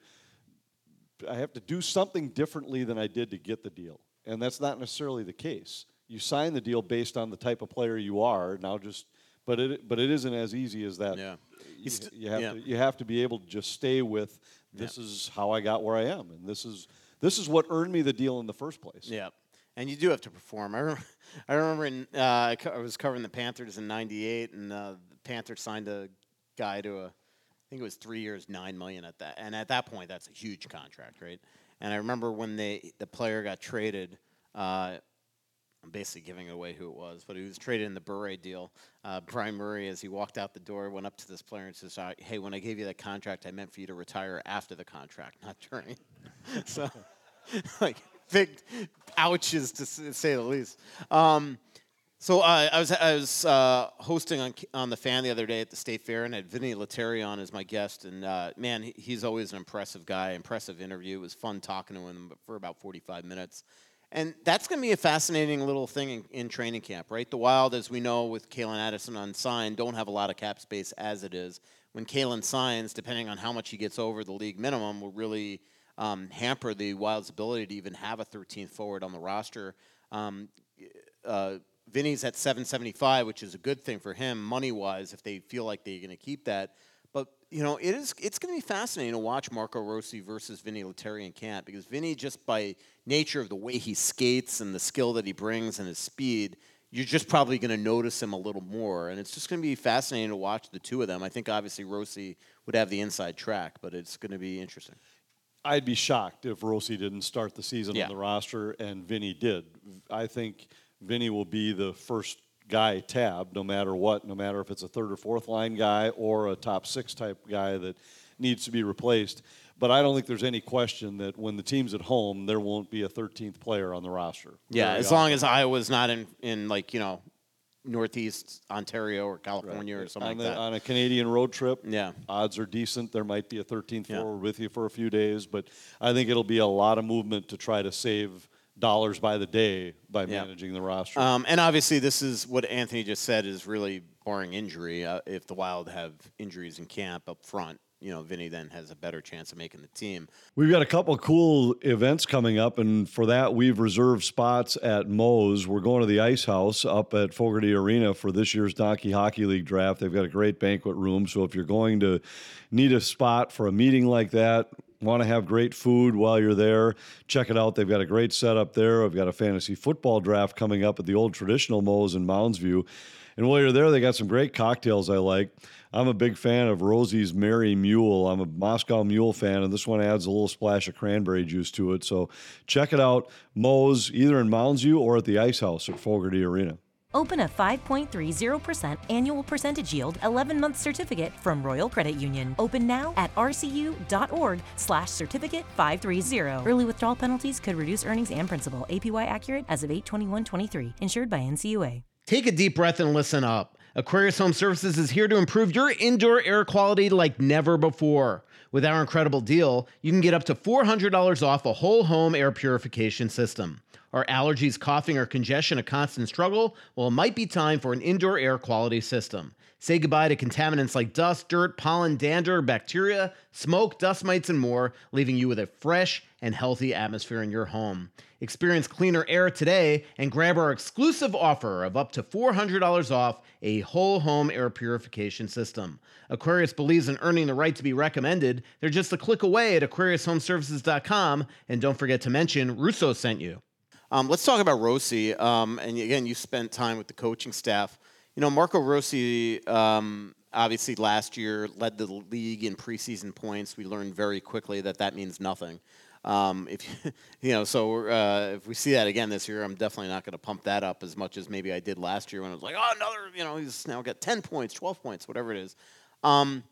I have to do something differently than I did to get the deal. And that's not necessarily the case. You sign the deal based on the type of player you are. Now just but it but it isn't as easy as that. Yeah. You, you have yeah. to you have to be able to just stay with this is how I got where I am and this is this is what earned me the deal in the first place. Yeah, and you do have to perform. I remember, I remember in, uh, I I was covering the Panthers in '98, and uh, the Panthers signed a guy to a, I think it was three years, nine million at that, and at that point, that's a huge contract, right? And I remember when they the player got traded. Uh, I'm basically giving away who it was, but he was traded in the Bure deal. Uh, Bryan Murray, as he walked out the door, went up to this player and says, "Hey, when I gave you that contract, I meant for you to retire after the contract, not during." so, like big ouches to say the least. Um, so uh, I was I was uh, hosting on on the fan the other day at the state fair, and had Vinny Lettieri on as my guest. And uh, man, he, he's always an impressive guy. Impressive interview. It was fun talking to him for about 45 minutes. And that's going to be a fascinating little thing in, in training camp, right? The Wild, as we know, with Calen Addison unsigned, don't have a lot of cap space as it is. When Calen signs, depending on how much he gets over the league minimum, will really um, hamper the Wild's ability to even have a 13th forward on the roster. Um, uh, Vinny's at 775, which is a good thing for him money wise if they feel like they're going to keep that. But you know, it is it's going to be fascinating to watch Marco Rossi versus Vinny Lettieri in camp because Vinny, just by nature of the way he skates and the skill that he brings and his speed, you're just probably going to notice him a little more. And it's just going to be fascinating to watch the two of them. I think obviously Rossi would have the inside track, but it's going to be interesting. I'd be shocked if Rossi didn't start the season Yeah. on the roster and Vinny did. I think Vinny will be the first guy tab no matter what, no matter if it's a third or fourth line guy or a top six type guy that needs to be replaced. But I don't think there's any question that when the team's at home, there won't be a 13th player on the roster. Yeah, as long as Iowa's not in, in like, you know, Northeast Ontario or California or something on, like the, that. on a Canadian road trip, Yeah. odds are decent. There might be a 13th Yeah. forward with you for a few days, but I think it'll be a lot of movement to try to save dollars by the day by Yeah. managing the roster. Um, and obviously, this is what Anthony just said is really barring injury. Uh, if the Wild have injuries in camp up front, you know, Vinny then has a better chance of making the team. We've got a couple cool events coming up, and for that, we've reserved spots at Moe's. We're going to the Ice House up at Fogarty Arena for this year's Donkey Hockey League draft. They've got a great banquet room, so if you're going to need a spot for a meeting like that, want to have great food while you're there, check it out. They've got a great setup there. I've got a fantasy football draft coming up at the old traditional Moe's in Mounds View. And while you're there, they got some great cocktails I like. I'm a big fan of Rosie's Merry Mule. I'm a Moscow Mule fan, and this one adds a little splash of cranberry juice to it. So check it out. Moe's either in Mounds View or at the Ice House at Fogarty Arena. Open a 5.30% annual percentage yield 11-month certificate from Royal Credit Union. Open now at rcu.org slash certificate 530. Early withdrawal penalties could reduce earnings and principal. APY accurate as of 821.23. Insured by NCUA. Take a deep breath and listen up. Aquarius Home Services is here to improve your indoor air quality like never before. With our incredible deal, you can get up to $400 off a whole home air purification system. Are allergies, coughing, or congestion a constant struggle? Well, it might be time for an indoor air quality system. Say goodbye to contaminants like dust, dirt, pollen, dander, bacteria, smoke, dust mites, and more, leaving you with a fresh and healthy atmosphere in your home. Experience cleaner air today and grab our exclusive offer of up to $400 off a whole home air purification system. Aquarius believes in earning the right to be recommended. They're just a click away at aquariushomeservices.com. And don't forget to mention Russo sent you. Um, let's talk about Rossi. Um, and again, you spent time with the coaching staff. You know, Marco Rossi, um, obviously last year led the league in preseason points. We learned very quickly that that means nothing. Um, if you know, so uh, if we see that again this year, I'm definitely not going to pump that up as much as maybe I did last year when I was like, oh, another, you know, he's now got 10 points, 12 points, whatever it is. Um,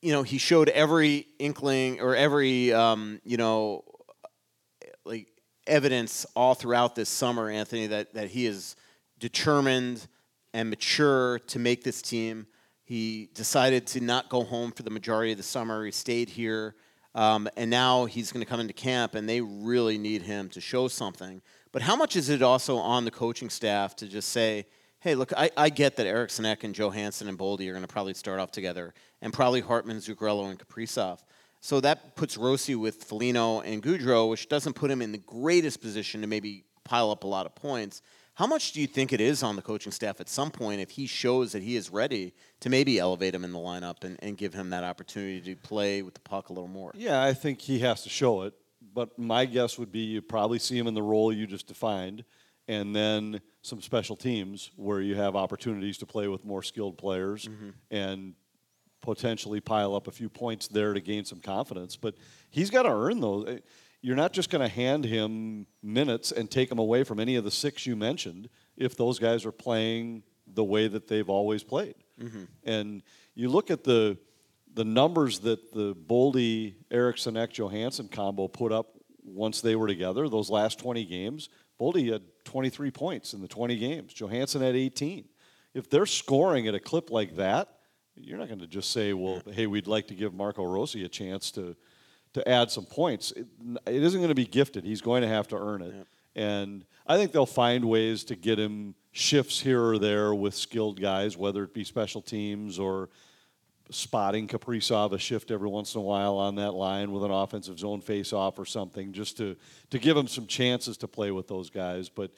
you know, he showed every inkling or every, um, you know, evidence all throughout this summer, Anthony, that, that he is determined and mature to make this team. He decided to not go home for the majority of the summer. He stayed here. Um, and now he's going to come into camp, and they really need him to show something. But how much is it also on the coaching staff to just say, hey, look, I, I get that Eriksson Ek and Johansson and Boldy are going to probably start off together, and probably Hartman, Zuccarello, and Kaprizov. So that puts Rossi with Foligno and Gaudreau, which doesn't put him in the greatest position to maybe pile up a lot of points. How much do you think it is on the coaching staff at some point if he shows that he is ready to maybe elevate him in the lineup and, and give him that opportunity to play with the puck a little more? Yeah, I think he has to show it. But my guess would be you probably see him in the role you just defined, and then some special teams where you have opportunities to play with more skilled players mm-hmm. and potentially pile up a few points there to gain some confidence. But he's got to earn those you're not just going to hand him minutes and take him away from any of the six you mentioned if those guys are playing the way that they've always played. Mm-hmm. And you look at the the numbers that the Boldy Eriksson Ek Johansson combo put up once they were together, those last 20 games, Boldy had 23 points in the 20 games. Johansson had 18. If they're scoring at a clip like that, you're not going to just say, well, hey, we'd like to give Marco Rossi a chance to to add some points. It, it isn't going to be gifted. He's going to have to earn it. And I think they'll find ways to get him shifts here or there with skilled guys, whether it be special teams or spotting Kaprizov a shift every once in a while on that line with an offensive zone face-off or something, just to to give him some chances to play with those guys. But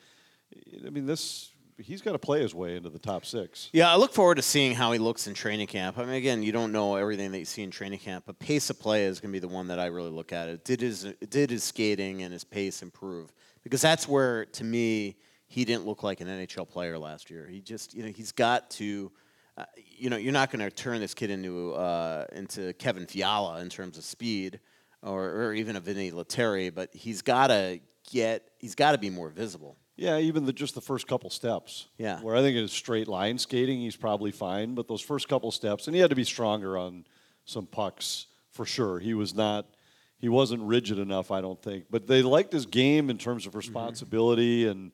I mean, this he's got to play his way into the top six. Yeah, I look forward to seeing how he looks in training camp. I mean, again, you don't know everything that you see in training camp, but pace of play is going to be the one that I really look at. It did his did his skating and his pace improve because that's where, to me, he didn't look like an NHL player last year. He just, you know, he's got to. Uh, you know, you're not going to turn this kid into uh, into Kevin Fiala in terms of speed, or, or even a Vinny Lettieri, but he's got to get he's got to be more visible. Yeah, even the, just the first couple steps. Yeah. Where I think in his straight line skating, he's probably fine, but those first couple steps, and he had to be stronger on some pucks for sure. He was not, he wasn't rigid enough, I don't think. But they liked his game in terms of mm-hmm. responsibility mm-hmm. and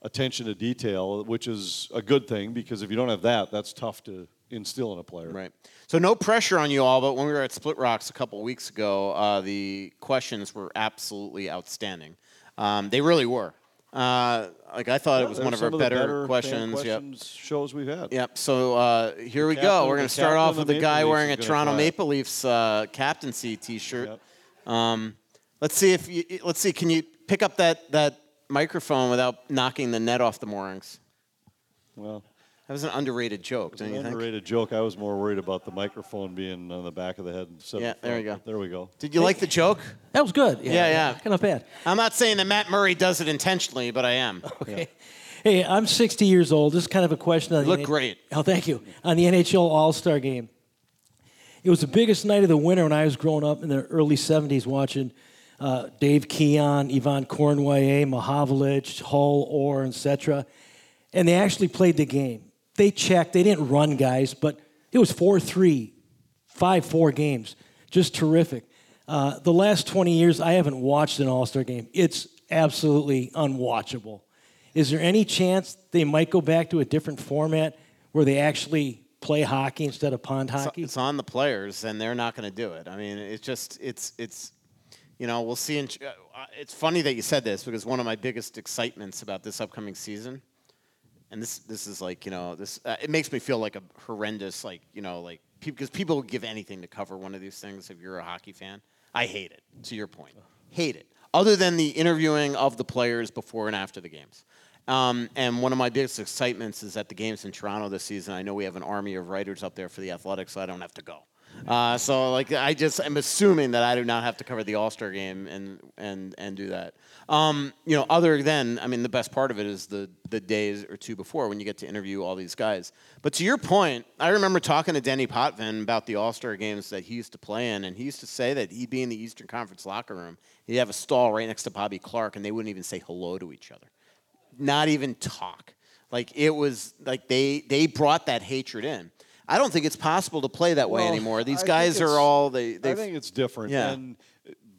attention to detail, which is a good thing because if you don't have that, that's tough to instill in a player. Right. So no pressure on you all, but when we were at Split Rocks a couple weeks ago, uh, the questions were absolutely outstanding. Um, they really were. Uh, like I thought yeah, it was one of our better, better, questions. questions yep. Shows we've had. Yep. So uh, here we captain, go. We're going to start off with a guy wearing a Toronto Maple Leafs uh, captaincy T-shirt. Yep. Um, let's see if you, let's see. Can you pick up that that microphone without knocking the net off the moorings? Well, that was an underrated joke, don't you think? Underrated joke. I was more worried about the microphone being on the back of the head. Instead yeah, the there we go. There we go. Did you like the joke? That was good. Yeah, yeah. yeah. Kind of bad. I'm not saying that Matt Murray does it intentionally, but I am. Okay. Yeah. Hey, I'm 60 years old. This is kind of a question. On you look N- great. Oh, thank you. On the NHL All Star game. It was the biggest night of the winter when I was growing up in the early 70s watching uh, Dave Keon, Yvan Cournoyer, Mahovlich, Hull, Orr, etc. And they actually played the game they checked. They didn't run guys, but it was 4 3, 5 4 games. Just terrific. Uh, the last 20 years, I haven't watched an All Star game. It's absolutely unwatchable. Is there any chance they might go back to a different format where they actually play hockey instead of pond hockey? It's on the players, and they're not going to do it. I mean, it's just it's it's You know, we'll see. In, uh, it's funny that you said this because one of my biggest excitements about this upcoming season, and this this is like you know this uh, it makes me feel like a horrendous like you know like because people will give anything to cover one of these things if you're a hockey fan. I hate it. To your point, hate it. Other than the interviewing of the players before and after the games. Um, and one of my biggest excitements is at the games in Toronto this season. I know we have an army of writers up there for the Athletics, so I don't have to go. Uh, so like I just am assuming that I do not have to cover the All Star game and and and do that. Um, you know, other than I mean, the best part of it is the the days or two before when you get to interview all these guys. But to your point, I remember talking to Denny Potvin about the All Star games that he used to play in, and he used to say that he'd be in the Eastern Conference locker room, he'd have a stall right next to Bobby Clarke, and they wouldn't even say hello to each other, not even talk. Like it was like they they brought that hatred in. I don't think it's possible to play that way Well, anymore. These I guys are all they. I think it's different. Yeah. And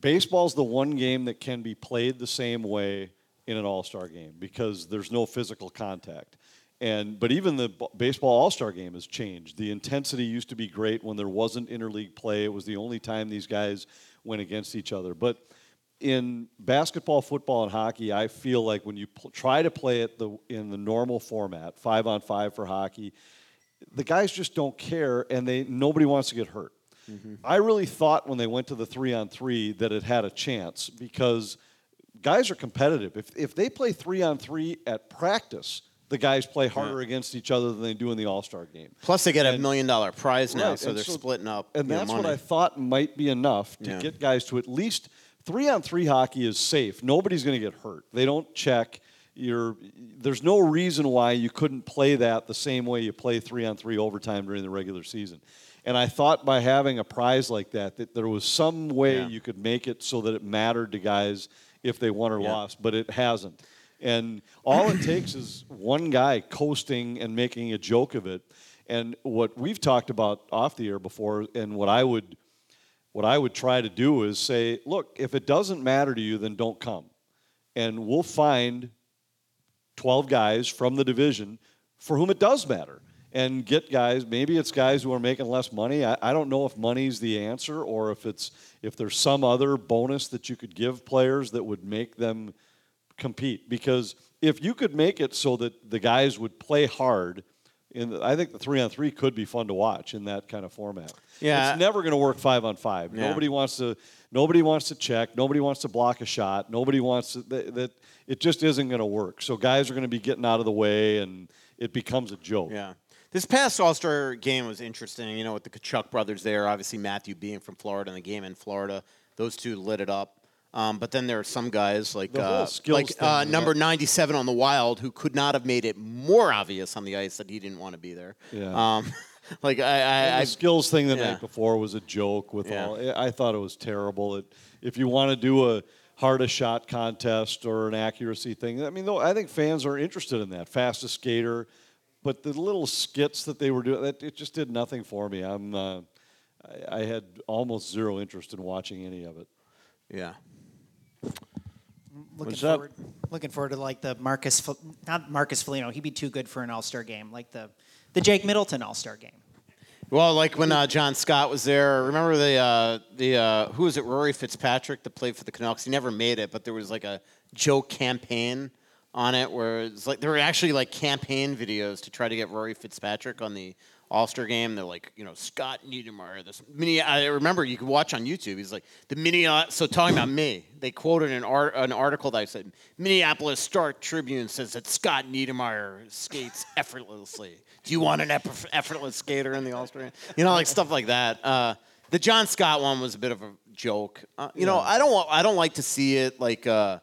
baseball's the one game that can be played the same way in an all-star game because there's no physical contact. And but even the b- baseball all-star game has changed. The intensity used to be great when there wasn't interleague play. It was the only time these guys went against each other. But in basketball, football, and hockey, I feel like when you pl- try to play it the, in the normal format, five on five for hockey, the guys just don't care, and they nobody wants to get hurt. Mm-hmm. I really thought when they went to the three on three that it had a chance because guys are competitive. If if they play three on three at practice, the guys play harder against each other than they do in the All Star game. Plus, they get a million dollar prize now, Right, so they're splitting up. And that's what. I thought might be enough to Yeah. get guys to at least three on three hockey is safe. Nobody's going to get hurt. They don't check. You're, there's no reason why you couldn't play that the same way you play three on three overtime during the regular season. And I thought by having a prize like that, that there was some way Yeah. you could make it so that it mattered to guys if they won or Yeah. lost, but it hasn't. And all it takes is one guy coasting and making a joke of it. And what we've talked about off the air before, and what I would what I would try to do is say, look, if it doesn't matter to you, then don't come. And we'll find 12 guys from the division for whom it does matter and get guys maybe it's guys who are making less money I, I don't know if money's the answer or if it's if there's some other bonus that you could give players that would make them compete because if you could make it so that the guys would play hard and I think the three on three could be fun to watch in that kind of format. Yeah. it's never going to work five on five. Yeah. Nobody wants to. Nobody wants to check. Nobody wants to block a shot. Nobody wants to, that, that. It just isn't going to work. So guys are going to be getting out of the way, and it becomes a joke. Yeah. This past All Star game was interesting. You know, with the Tkachuk brothers there, obviously Matthew being from Florida and the game in Florida, those two lit it up. Um, but then there are some guys like uh, like uh, number 97 on the Wild who could not have made it more obvious on the ice that he didn't want to be there. Yeah. Um, like I, I, And I the skills thing the yeah. night before was a joke. With Yeah. all, I thought it was terrible. It, if you want to do a hardest shot contest or an accuracy thing, I mean, though, I think fans are interested in that fastest skater. But the little skits that they were doing, that it just did nothing for me. I'm, uh, I, I had almost zero interest in watching any of it. yeah. Looking What's up? forward, looking forward to like the Marcus, not Marcus Foligno. He'd be too good for an All Star game, like the the Jake Middleton All Star game. Well, like when uh, John Scott was there. Remember the uh, the uh, who was it? Rory Fitzpatrick that played for the Canucks. He never made it, but there was like a joke campaign on it where it's like there were actually like campaign videos to try to get Rory Fitzpatrick on the All Star game. They're like, you know, Scott Niedermayer. This mini. I remember you could watch on YouTube. He's like the mini. So talking about me, they quoted an art an article that I said Minneapolis Star Tribune says that Scott Niedermayer skates effortlessly. Do you want an eff- effortless skater in the All Star? You know, like stuff like that. Uh, the John Scott one was a bit of a joke. Uh, you know, I don't I don't like to see it like uh,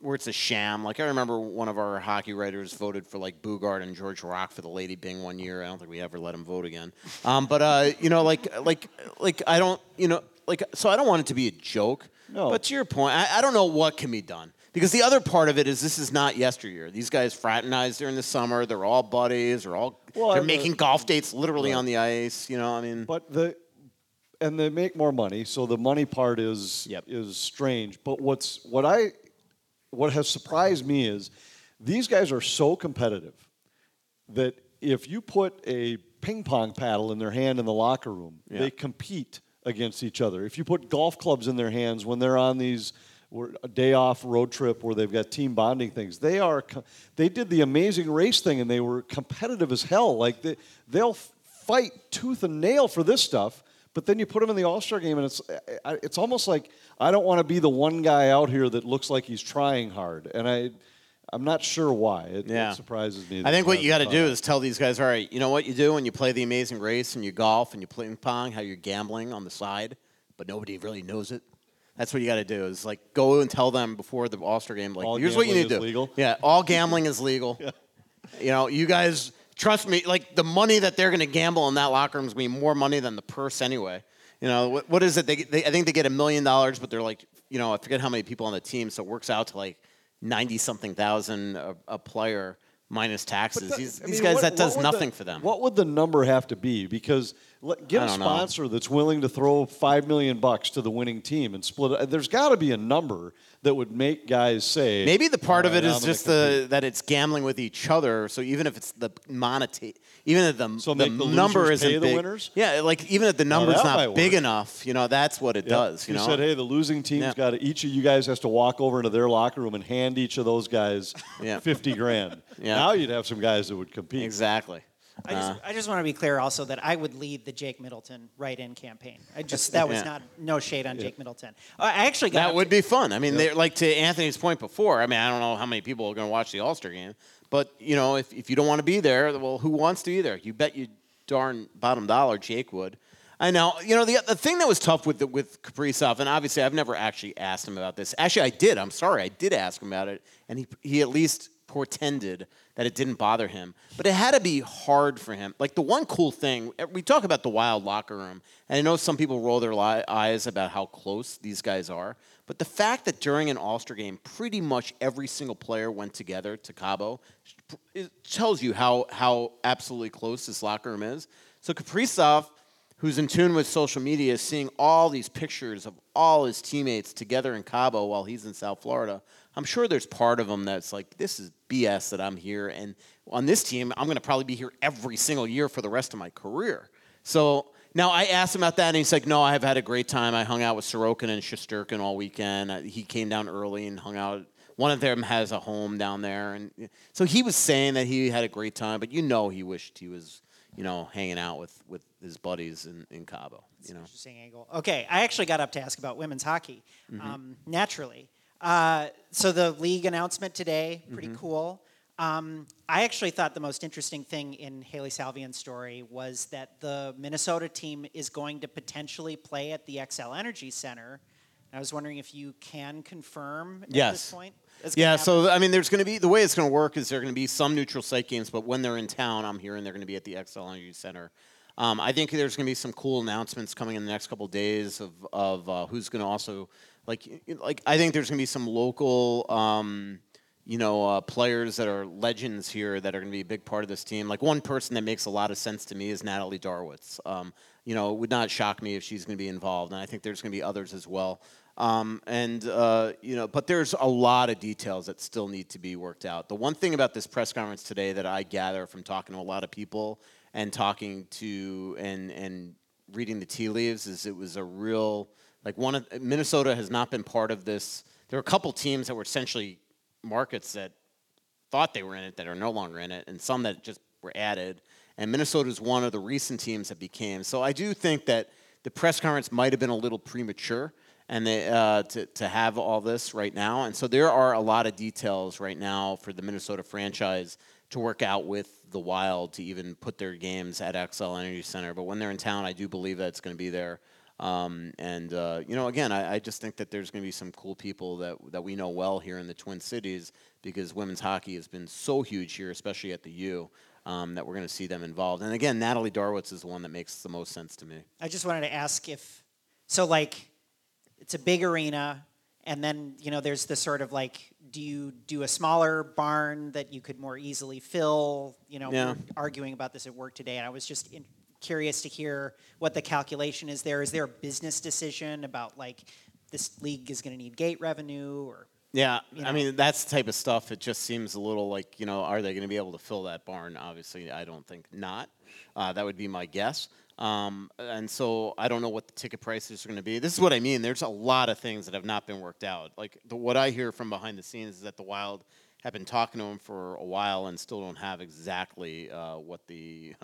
where it's a sham. Like I remember one of our hockey writers voted for like Boogaard and George Rock for the Lady Byng one year. I don't think we ever let him vote again. Um, but uh, you know, like like like I don't you know like so I don't want it to be a joke. No. But to your point, I, I don't know what can be done. Because the other part of it is this is not yesteryear. These guys fraternize during the summer. They're all buddies. They're all Well, they're making golf dates literally on the ice. You know, I mean, But the and they make more money, so the money part is Yep. is strange. But what's what I what has surprised me is these guys are so competitive that if you put a ping pong paddle in their hand in the locker room, Yeah. they compete against each other. If you put golf clubs in their hands when they're on these a day off road trip where they've got team bonding things. They are they did the amazing race thing and they were competitive as hell. Like they they'll fight tooth and nail for this stuff. But then you put them in the All Star game, and it's it's almost like I don't want to be the one guy out here that looks like he's trying hard, and I I'm not sure why. It, Yeah. it surprises me. I think what you got to do is tell these guys, all right, you know what you do when you play the Amazing Race and you golf and you play ping pong, how you're gambling on the side, but nobody really knows it. That's what you got to do. Is like go and tell them before the All Star game, like All here's what you gambling need to do. legal? Yeah, all gambling is legal. yeah. You know, you guys trust me. Like the money that they're going to gamble in that locker room is going to be more money than the purse anyway. You know what, what is it? They, they I think they get a million dollars, but they're like, you know, I forget how many people on the team, so it works out to like ninety something thousand a, a player minus taxes. But these I these mean, guys, what- that does would the- nothing for them. What would the number have to be? Because let, get a don't know. sponsor that's willing to throw five million bucks to the winning team and split it. There's got to be a number that would make guys say. Maybe the part "All of it is just compete." the that it's gambling with each other. So even if it's the monetary, even if the, So the the number isn't pay the big, winners? yeah, like even if the number's that not big work. enough, you know, that's what it Yep. does. You You know, said, hey, the losing team's Yeah. got to, each of you guys has to walk over into their locker room and hand each of those guys Yeah. 50 grand. Yeah. Now you'd have some guys that would compete. exactly. I just, I just want to be clear also that I would lead the Jake Middleton write-in campaign. I just that was Yeah. not no shade on Jake Middleton. Uh, I actually got That would to- be fun. I mean, they're like to Anthony's point before. I mean, I don't know how many people are going to watch the All Star game, but you know, if, if you don't want to be there, well, who wants to be there? You bet you darn bottom dollar Jake would. I know. You know, the the thing that was tough with the, with Kaprizov, and obviously I've never actually asked him about this. Actually, I did. I'm sorry, I did ask him about it, and he he at least portended that it didn't bother him. But it had to be hard for him. Like the one cool thing, eh, we talk about the wild locker room, and I know some people roll their li- eyes about how close these guys are. But the fact that during an All Star game, pretty much every single player went together to Cabo, it tells you how how absolutely close this locker room is. So Kaprizov, who's in tune with social media, is seeing all these pictures of all his teammates together in Cabo while he's in South Florida. I'm sure there's part of them that's like, this is BS that I'm here, and on this team, I'm going to probably be here every single year for the rest of my career. So now I asked him about that, and he's like, "No, I've had a great time. I hung out with Sorokin and Shesterkin all weekend. He came down early and hung out. One of them has a home down there, and so he was saying that he had a great time. But you know, he wished he was, you know, hanging out with with his buddies in, in Cabo. You know, interesting angle. Okay, I actually got up to ask about women's hockey. Mm-hmm. Um, naturally, uh, so the league announcement today, pretty Mm-hmm. cool. Um, I actually thought the most interesting thing in Hailey Salvian's story was that the Minnesota team is going to potentially play at the Xcel Energy Center. I was wondering if you can confirm at Yes. this point. Yeah, so I mean, there's going to be the way it's going to work is there are going to be some neutral site games, but when they're in town, I'm hearing they're going to be at the Xcel Energy Center. Um, I think there's going to be some cool announcements coming in the next couple of days of of uh, who's going to also like like I think there's going to be some local. Um, you know, uh, players that are legends here that are going to be a big part of this team. Like one person that makes a lot of sense to me is Natalie Darwitz. Um, you know, it would not shock me if she's going to be involved, and I think there's going to be others as well. Um, and uh, you know, but there's a lot of details that still need to be worked out. The one thing about this press conference today that I gather from talking to a lot of people and talking to and and reading the tea leaves is it was a real like one of Minnesota has not been part of this. There were a couple teams that were essentially markets that thought they were in it that are no longer in it, and some that just were added. And Minnesota is one of the recent teams that became. So I do think that the press conference might have been a little premature, and they, uh, to to have all this right now. And so there are a lot of details right now for the Minnesota franchise to work out with the Wild to even put their games at Xcel Energy Center. But when they're in town, I do believe that it's going to be there. Um, and uh, you know, again, I, I just think that there's going to be some cool people that that we know well here in the Twin Cities because women's hockey has been so huge here, especially at the U, um, that we're going to see them involved. And again, Natalie Darwitz is the one that makes the most sense to me. I just wanted to ask if so like it's a big arena and then you know there's the sort of like do you do a smaller barn that you could more easily fill you know Yeah. arguing about this at work today and I was just in, curious to hear what the calculation is there is there a business decision about like this league is going to need gate revenue or Yeah, You I mean that's the type of stuff. It just seems a little like you know, are they going to be able to fill that barn? Obviously, I don't think not. Uh, that would be my guess. Um, and so I don't know what the ticket prices are going to be. This is what I mean. There's a lot of things that have not been worked out. Like the, what I hear from behind the scenes is that the Wild have been talking to him for a while and still don't have exactly uh, what the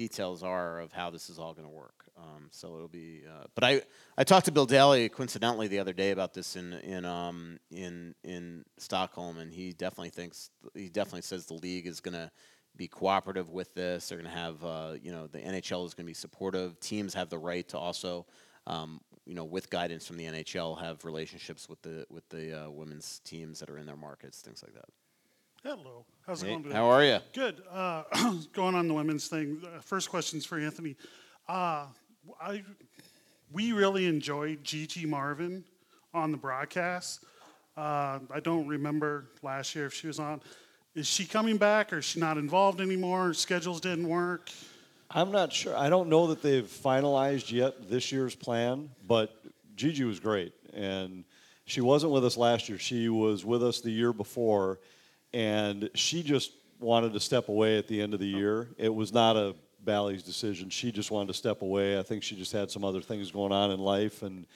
details are of how this is all going to work. Um, so it'll be. Uh, but I I talked to Bill Daly coincidentally the other day about this in in um, in in Stockholm, and he definitely thinks he definitely says the league is going to be cooperative with this. They're going to have uh, you know the NHL is going to be supportive. Teams have the right to also. Um, you know, with guidance from the NHL, have relationships with the with the uh, women's teams that are in their markets, things like that. Hello. How's it Hey, going today? how are you? Good. Uh, going on the women's thing. Uh, first question's for Anthony. Uh, I we really enjoyed Gigi Marvin on the broadcast. Uh, I don't remember last year if she was on. Is she coming back or is she not involved anymore? Her Schedules didn't work. I'm not sure. I don't know that they've finalized yet this year's plan, but Gigi was great. And she wasn't with us last year. She was with us the year before, and she just wanted to step away at the end of the year. It was not a Bally's decision. She just wanted to step away. I think she just had some other things going on in life, and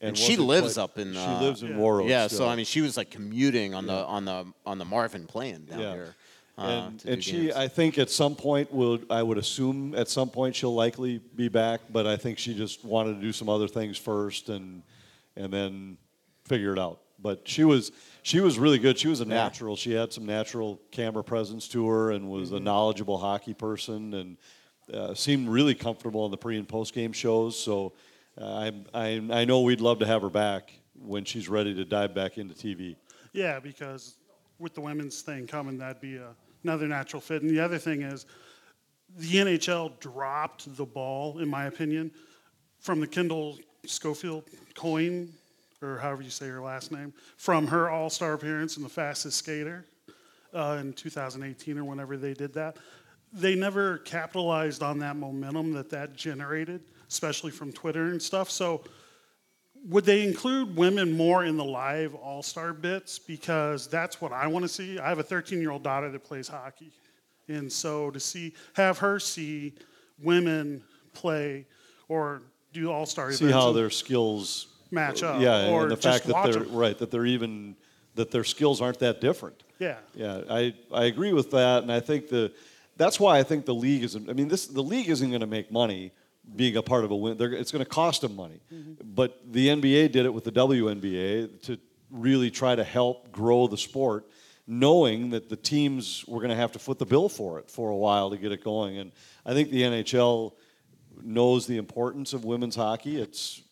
And she lives quite- up in, She uh, lives in Yeah. Warroad. Yeah, still. so I mean, she was like commuting on the on the on the Marvin plane down Yeah. here. Uh, and and she, games. I think at some point will, I would assume at some point she'll likely be back, but I think she just wanted to do some other things first and and then figure it out. But she was she was really good. She was a natural. She had some natural camera presence to her and was Mm-hmm. a knowledgeable hockey person and uh, seemed really comfortable in the pre and post game shows. So uh, I, I I know we'd love to have her back when she's ready to dive back into TV. Yeah, because with the women's thing coming, that'd be a, another natural fit. And the other thing is, the NHL dropped the ball, in my opinion, from the Kendall Schofield Coyne, or however you say her last name, from her All Star appearance in the fastest skater uh, in 2018 or whenever they did that. They never capitalized on that momentum that that generated, especially from Twitter and stuff. So would they include women more in the live all star bits? Because that's what I want to see. I have a 13 year old daughter that plays hockey. And so to see, have her see women play or do all star events. See how their skills match up. Yeah, or and the fact that they're them. right that they're even that their skills aren't that different. Yeah. Yeah, I, I agree with that, and I think the that's why I think the league isn't. I mean, this the league isn't going to make money being a part of a win. They're, it's going to cost them money, mm-hmm. but the NBA did it with the WNBA to really try to help grow the sport, knowing that the teams were going to have to foot the bill for it for a while to get it going. And I think the NHL knows the importance of women's hockey. It's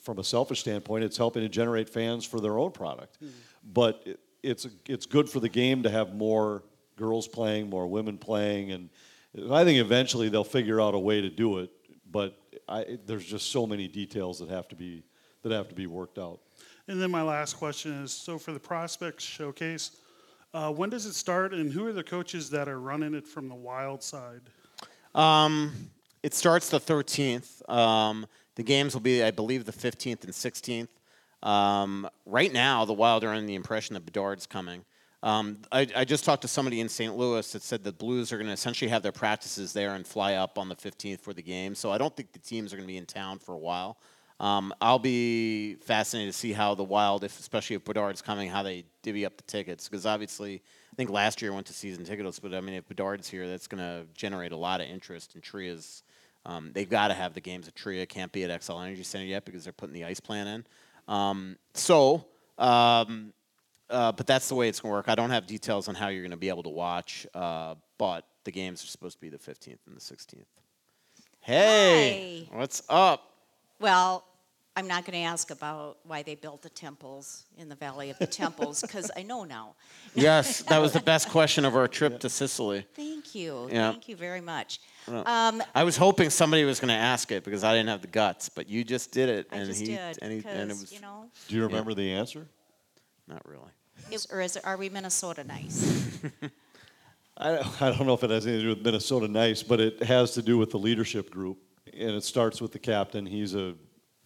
from a selfish standpoint, it's helping to generate fans for their own product. But it, it's it's good for the game to have more girls playing, more women playing, and I think eventually they'll figure out a way to do it. But I, there's just so many details that have to be that have to be worked out. And then my last question is so for the prospects showcase, uh, when does it start and who are the coaches that are running it from the wild side? Um, it starts the 13th. Um, the games will be, I believe, the 15th and 16th. Um, right now, the Wild are under the impression that Bedard's coming. Um, I, I just talked to somebody in St. Louis that said the Blues are going to essentially have their practices there and fly up on the 15th for the game. So I don't think the teams are going to be in town for a while. Um, I'll be fascinated to see how the Wild, if especially if Bedard's coming, how they divvy up the tickets. Because obviously, I think last year went to season tickets, but I mean, if Bedard's here, that's going to generate a lot of interest. And Tria's, um, they've got to have the games at Tria. Can't be at Xcel Energy Center yet because they're putting the ice plan in. Um, so, um, uh, but that's the way it's going to work. I don't have details on how you're going to be able to watch, uh, but the games are supposed to be the 15th and the 16th. Hey, Hi. what's up? Well, I'm not going to ask about why they built the temples in the Valley of the Temples because I know now. Yes, that was the best question of our trip to Sicily. Thank you. Yeah. Thank you very much. Um, I was hoping somebody was going to ask it because I didn't have the guts, but you just did it, I and just he did and, he, and it was you know, Do you remember the answer? not really. is, or is it, are we Minnesota nice? I, I don't know if it has anything to do with Minnesota Nice, but it has to do with the leadership group, and it starts with the captain. He's a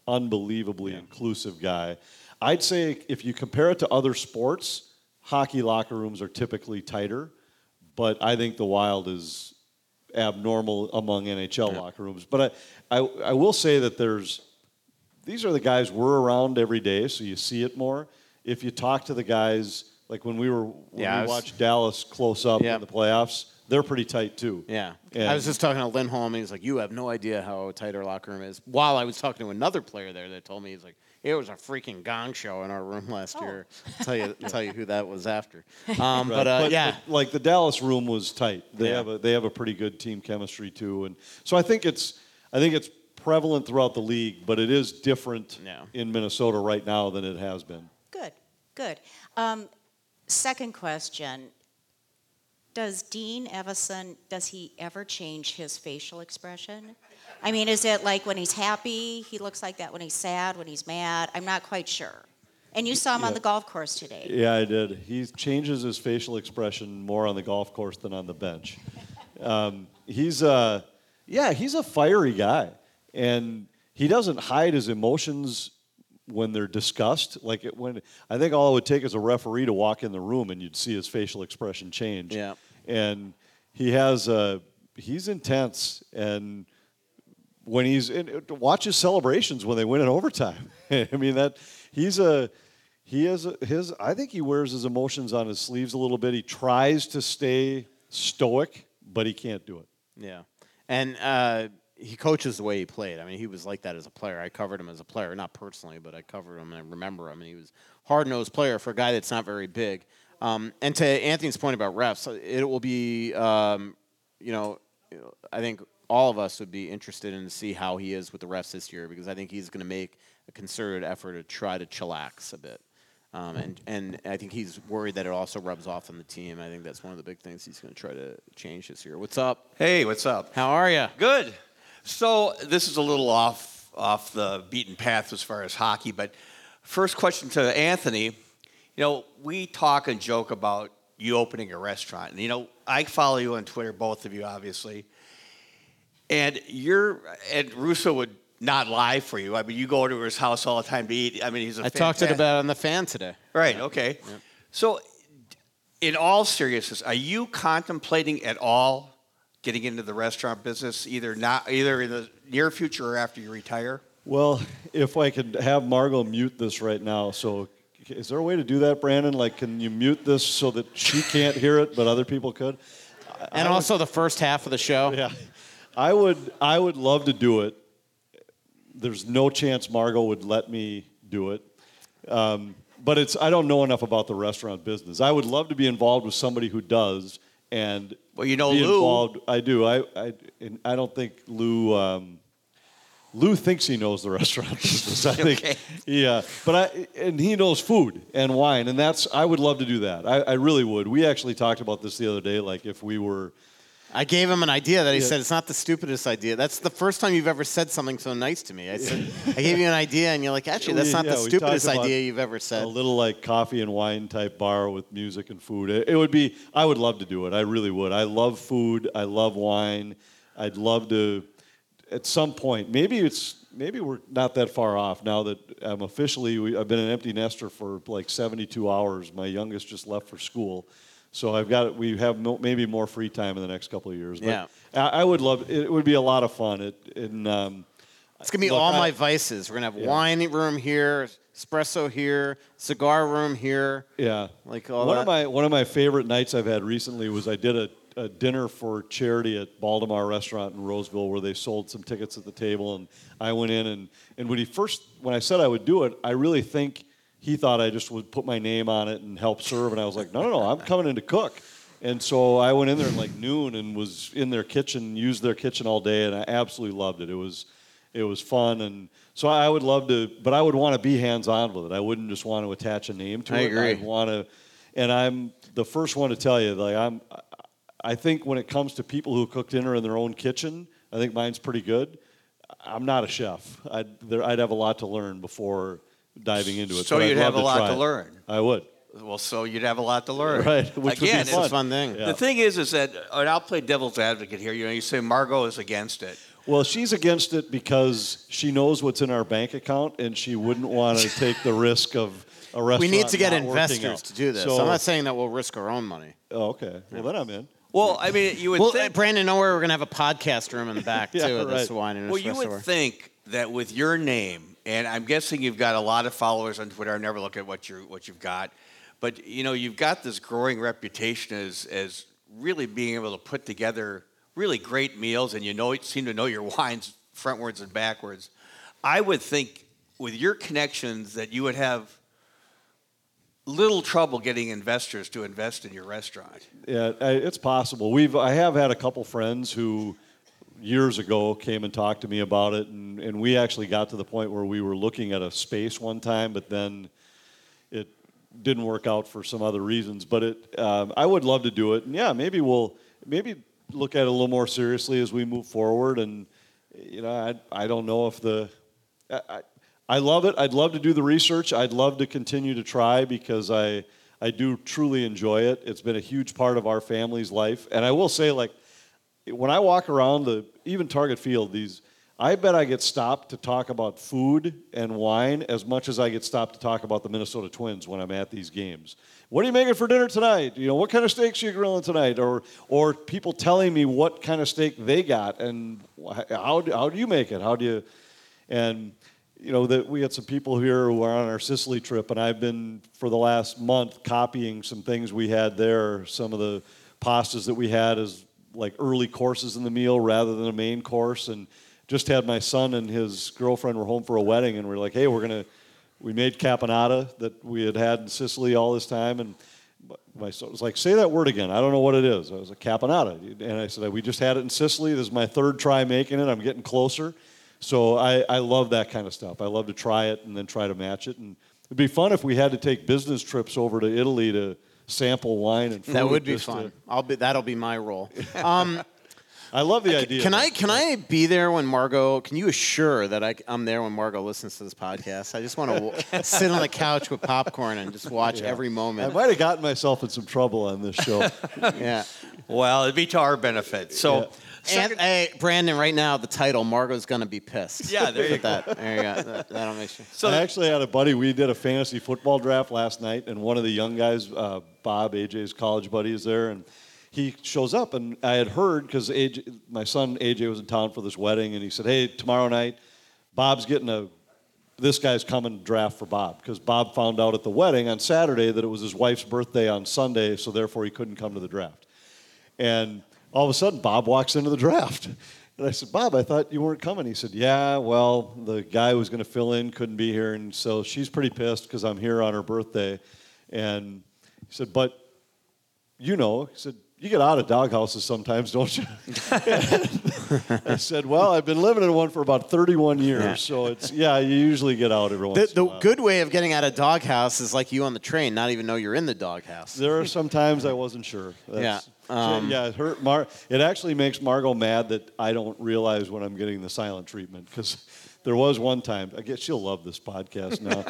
unbelievably inclusive guy. I'd say if you compare it to other sports, hockey locker rooms are typically tighter, but I think the Wild is abnormal among NHL locker rooms. But I, I, I will say that there's these are the guys we're around every day, so you see it more. If you talk to the guys, like when we were when Yeah, we was- watched Dallas close up Yeah. in the playoffs, they're pretty tight too. Yeah. And- I was just talking to Lindholm, and he's like, "You have no idea how tight our locker room is." While I was talking to another player there that told me he's like, "It was a freaking gong show in our room last year." I'll tell you, tell you who that was after. Um, Right. But uh, yeah, but, like the Dallas room was tight. They Yeah. have a they have a pretty good team chemistry too, and so I think it's I think it's prevalent throughout the league, but it is different Yeah. in Minnesota right now than it has been. Good, good. Um, second question. Does Dean Evason, does he ever change his facial expression? I mean, is it like when he's happy, he looks like that when he's sad, when he's mad? I'm not quite sure. And you saw him on the golf course today. Yeah, I did. He changes his facial expression more on the golf course than on the bench. Um, he's a, yeah, he's a fiery guy, and he doesn't hide his emotions when they're discussed. Like it, when I think all it would take is a referee to walk in the room and you'd see his facial expression change. Yeah. and he has uh, he's intense and when he's in, watch his celebrations when they win in overtime. I mean that he's a he has a, his. I think he wears his emotions on his sleeves a little bit. He tries to stay stoic, but he can't do it. yeah, and uh, he coaches the way he played. I mean, he was like that as a player. I covered him as a player, not personally, but I covered him and I remember him. And he was hard nosed player for a guy that's not very big. Um, and to Anthony's point about refs, it will be, um, you know, I think all of us would be interested in to see how he is with the refs this year because I think he's going to make a concerted effort to try to chillax a bit. Um, and, and I think he's worried that it also rubs off on the team. I think that's one of the big things he's going to try to change this year. What's up? Hey, what's up? How are you? Good. So this is a little off off the beaten path as far as hockey, but first question to Anthony. You know, we talk and joke about you opening a restaurant, and you know, I follow you on Twitter, both of you, obviously. And you're and Russo would not lie for you. I mean, you go to his house all the time to eat. I mean, he's a I talked to it fantastic- about it on the fan today. Right. Okay. So, in all seriousness, are you contemplating at all getting into the restaurant business, either not, either in the near future or after you retire? Well, if I could have Margo mute this right now, so is there a way to do that, Brandon? Like, can you mute this so that she can't hear it, but other people could? And also the first half of the show. Yeah, I would. I would love to do it. There's no chance Margo would let me do it. Um, but it's. I don't know enough about the restaurant business. I would love to be involved with somebody who does. And Well, you know be Lou. Involved. I do. I. I. And I don't think Lou. Um, Lou thinks he knows the restaurant business. I Okay. think. Yeah, but I and he knows food and wine, and that's. I would love to do that. I, I really would. We actually talked about this the other day. Like if we were. I gave him an idea that he Yeah. said it's not the stupidest idea. That's the first time you've ever said something so nice to me. I said I gave you an idea, and you're like, actually, that's not yeah, the stupidest idea you've ever said. a little like coffee and wine type bar with music and food. It, it would be. I would love to do it. I really would. I love food. I love wine. I'd love to. At some point, maybe it's maybe we're not that far off now that I'm officially. We, I've been an empty nester for like 72 hours. My youngest just left for school. So I've got we have mo- maybe more free time in the next couple of years. But Yeah. I, I would love it. Would be a lot of fun. It and um, It's gonna be Look, all I- my vices. We're gonna have Yeah. wine room here, espresso here, cigar room here. Yeah, Like all one that. of my one of my favorite nights I've had recently was I did a, a dinner for charity at Baltimore Restaurant in Roseville where they sold some tickets at the table and I went in and and when he first when I said I would do it I really think he thought I just would put my name on it and help serve and I was like no no no I'm coming in to cook. And so I went in there at like noon and was in their kitchen used their kitchen all day and I absolutely loved it. It was it was fun and so I would love to but I would want to be hands on with it. I wouldn't just want to attach a name to I it. agree. I'd want to and I'm the first one to tell you like I'm I think when it comes to people who cook dinner in their own kitchen I think mine's pretty good. I'm not a chef. I'd there, I'd have a lot to learn before diving into it So but I'd you'd have love a lot try to it. learn. I would Well, so you'd have a lot to learn. Right, which would be Again, fun. It's a fun thing. Yeah. The thing is, is that, and I'll play devil's advocate here. You know, you say Margo is against it. Well, she's against it because she knows what's in our bank account, and she wouldn't want to take the risk of a restaurant. We need to get investors to do this. So, I'm not saying that we'll risk our own money. Oh, okay. Well, then I'm in. Well, I mean, you would Well, think. Brandon, nowhere we're gonna have a podcast room in the back Yeah, too. of This right. wine and well, you espresso bar. would think that with your name, and I'm guessing you've got a lot of followers on Twitter. I never look at what you what you've got, but you know, you've got this growing reputation as as really being able to put together really great meals, and you know, seem to know your wines frontwards and backwards. I would think with your connections that you would have little trouble getting investors to invest in your restaurant. Yeah, it's possible. We've I have had a couple friends who years ago came and talked to me about it, and, and we actually got to the point where we were looking at a space one time, but then it didn't work out for some other reasons. But it, um, I would love to do it, and yeah, maybe we'll maybe look at it a little more seriously as we move forward. And you know, I I don't know if the I, I, I love it. I'd love to do the research. I'd love to continue to try because I I do truly enjoy it. It's been a huge part of our family's life, and I will say, like, when I walk around the even Target Field, these I bet I get stopped to talk about food and wine as much as I get stopped to talk about the Minnesota Twins when I'm at these games. What are you making for dinner tonight? You know, what kind of steaks are you grilling tonight? Or or people telling me what kind of steak they got and how how do you make it? How do you and you know that we had some people here who are on our Sicily trip, and I've been for the last month copying some things we had there. Some of the pastas that we had as like early courses in the meal rather than a main course, and just had my son and his girlfriend were home for a wedding, and we are like, hey, we're gonna. We made caponata that we had had in Sicily all this time, and my son was like, "Say that word again." I don't know what it is. I was like, "Caponata," and I said, "We just had it in Sicily. This is my third try making it. I'm getting closer." So I, I love that kind of stuff. I love to try it and then try to match it. And it'd be fun if we had to take business trips over to Italy to sample wine and food. that would be just to- fun. I'll be that'll be my role. Um, I love the idea. Can I can I be there when Margo? Can you assure that I, am there when Margo listens to this podcast? I just want to sit on the couch with popcorn and just watch Yeah. every moment. I might have gotten myself in some trouble on this show. Yeah. Well, it'd be to our benefit. So, And, hey, Brandon, right now the title Margo's gonna be pissed. Yeah, there you Put that. There you go. That, that'll make sure. so I actually had a buddy. We did a fantasy football draft last night, and one of the young guys, uh, Bob, AJ's college buddy, is there, and he shows up. And I had heard because AJ, my son AJ was in town for this wedding, and he said, "Hey, tomorrow night, Bob's getting a. This guy's coming to draft for Bob because Bob found out at the wedding on Saturday that it was his wife's birthday on Sunday, so therefore he couldn't come to the draft. And all of a sudden, Bob walks into the draft. And I said, Bob, I thought you weren't coming. He said, Yeah, well, the guy who was going to fill in couldn't be here. And so she's pretty pissed because I'm here on her birthday. And he said, But you know, he said, you get out of doghouses sometimes, don't you? I said, Well, I've been living in one for about 31 years. Yeah. So it's, yeah, you usually get out every The, once in the a while. good way of getting out of doghouse is like you on the train, not even know you're in the doghouse. There are some times I wasn't sure. Yeah, um, yeah. It hurt. Mar- it actually makes Margo mad that I don't realize when I'm getting the silent treatment because there was one time. I guess she'll love this podcast now.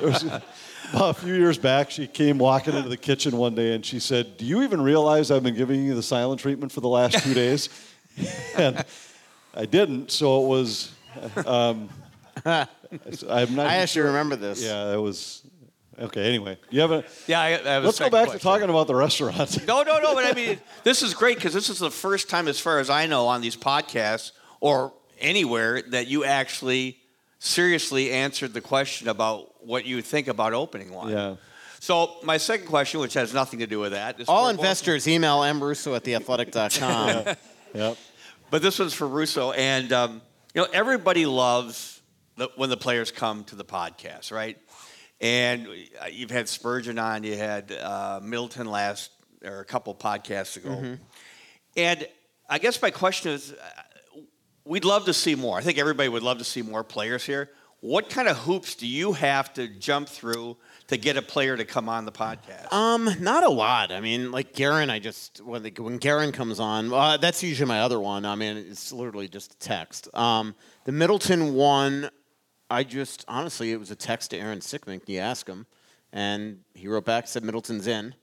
was, about a few years back, she came walking into the kitchen one day and she said, "Do you even realize I've been giving you the silent treatment for the last two days?" and I didn't. So it was. Um, I'm not. I actually sure- remember this. Yeah, it was. Okay. Anyway, you have a. yeah, I, I have Let's go back question. to talking about the restaurant. No, no, no. But I mean, this is great because this is the first time, as far as I know, on these podcasts or anywhere that you actually seriously answered the question about what you think about opening one. yeah. So my second question, which has nothing to do with that, is All for- investors email mrusso at theathletic.com. Yep. But this one's for Russo, and um, you know everybody loves the, when the players come to the podcast, right? And uh, you've had Spurgeon on, you had uh, Middleton last or a couple podcasts ago, and I guess my question is, uh, we'd love to see more. I think everybody would love to see more players here. What kind of hoops do you have to jump through to get a player to come on the podcast? Um, not a lot. I mean, like Garen, I just when the, when Garen comes on, uh, that's usually my other one. I mean, it's literally just a text. Um, the Middleton one, I just honestly, it was a text to Aaron Sickman. You ask him, and he wrote back said Middleton's in.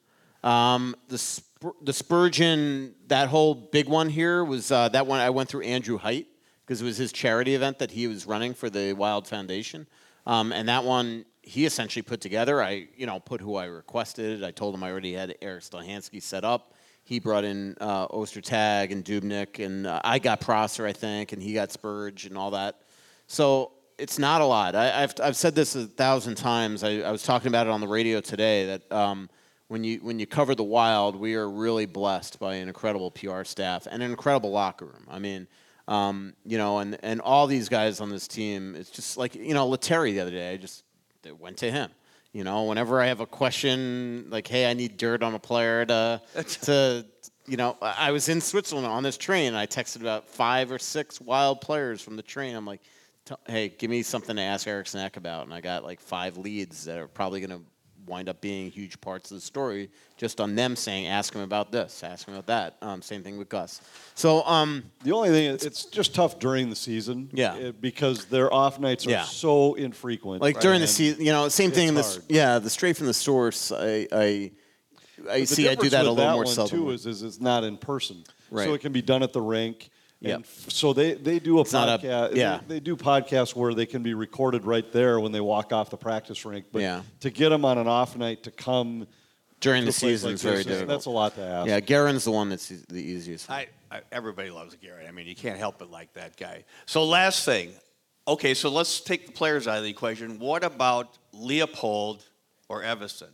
Um, the the Spurgeon, that whole big one here was uh, that one I went through Andrew Heydt because it was his charity event that he was running for the Wild Foundation, um, and that one he essentially put together. I you know put who I requested. I told him I already had Eric Stohansky set up. he brought in uh, Ostertag and Dubnyk, and uh, I got Prosser, I think, and he got Spurge and all that. So it's not a lot. I, have I've said this a thousand times. I, I was talking about it on the radio today that um, when you when you cover the Wild, we are really blessed by an incredible PR staff and an incredible locker room. I mean. Um, you know, and, and all these guys on this team, it's just like, you know, Lettieri the other day, I just went to him. You know, whenever I have a question, like, hey, I need dirt on a player to, to you know, I was in Switzerland on this train, and I texted about five or six wild players from the train. I'm like, hey, give me something to ask Eric Ek about. And I got like five leads that are probably going to wind up being huge parts of the story just on them saying, ask him about this, ask him about that. Um, same thing with Gus. So um, the only thing is, it's just tough during the season. Yeah. eh, because their off nights are Yeah. so infrequent. like during the season, you know, same thing in this. Yeah, the straight from the source. I I, I see. I do that a little more one, seldom. Too is, is it's not in person, Right. so it can be done at the rink. Yep. And f- so they, they do a It's not a- podcast. yeah. They, they do podcasts where they can be recorded right there when they walk off the practice rink. But Yeah. to get them on an off night to come during to the season like is very difficult. That's a lot to ask. Yeah, Garen's the one that's the easiest. I, I, everybody loves Garrett. I mean, you can't help but like that guy. So last thing, okay, so let's take the players out of the equation. What about Leipold or Evason?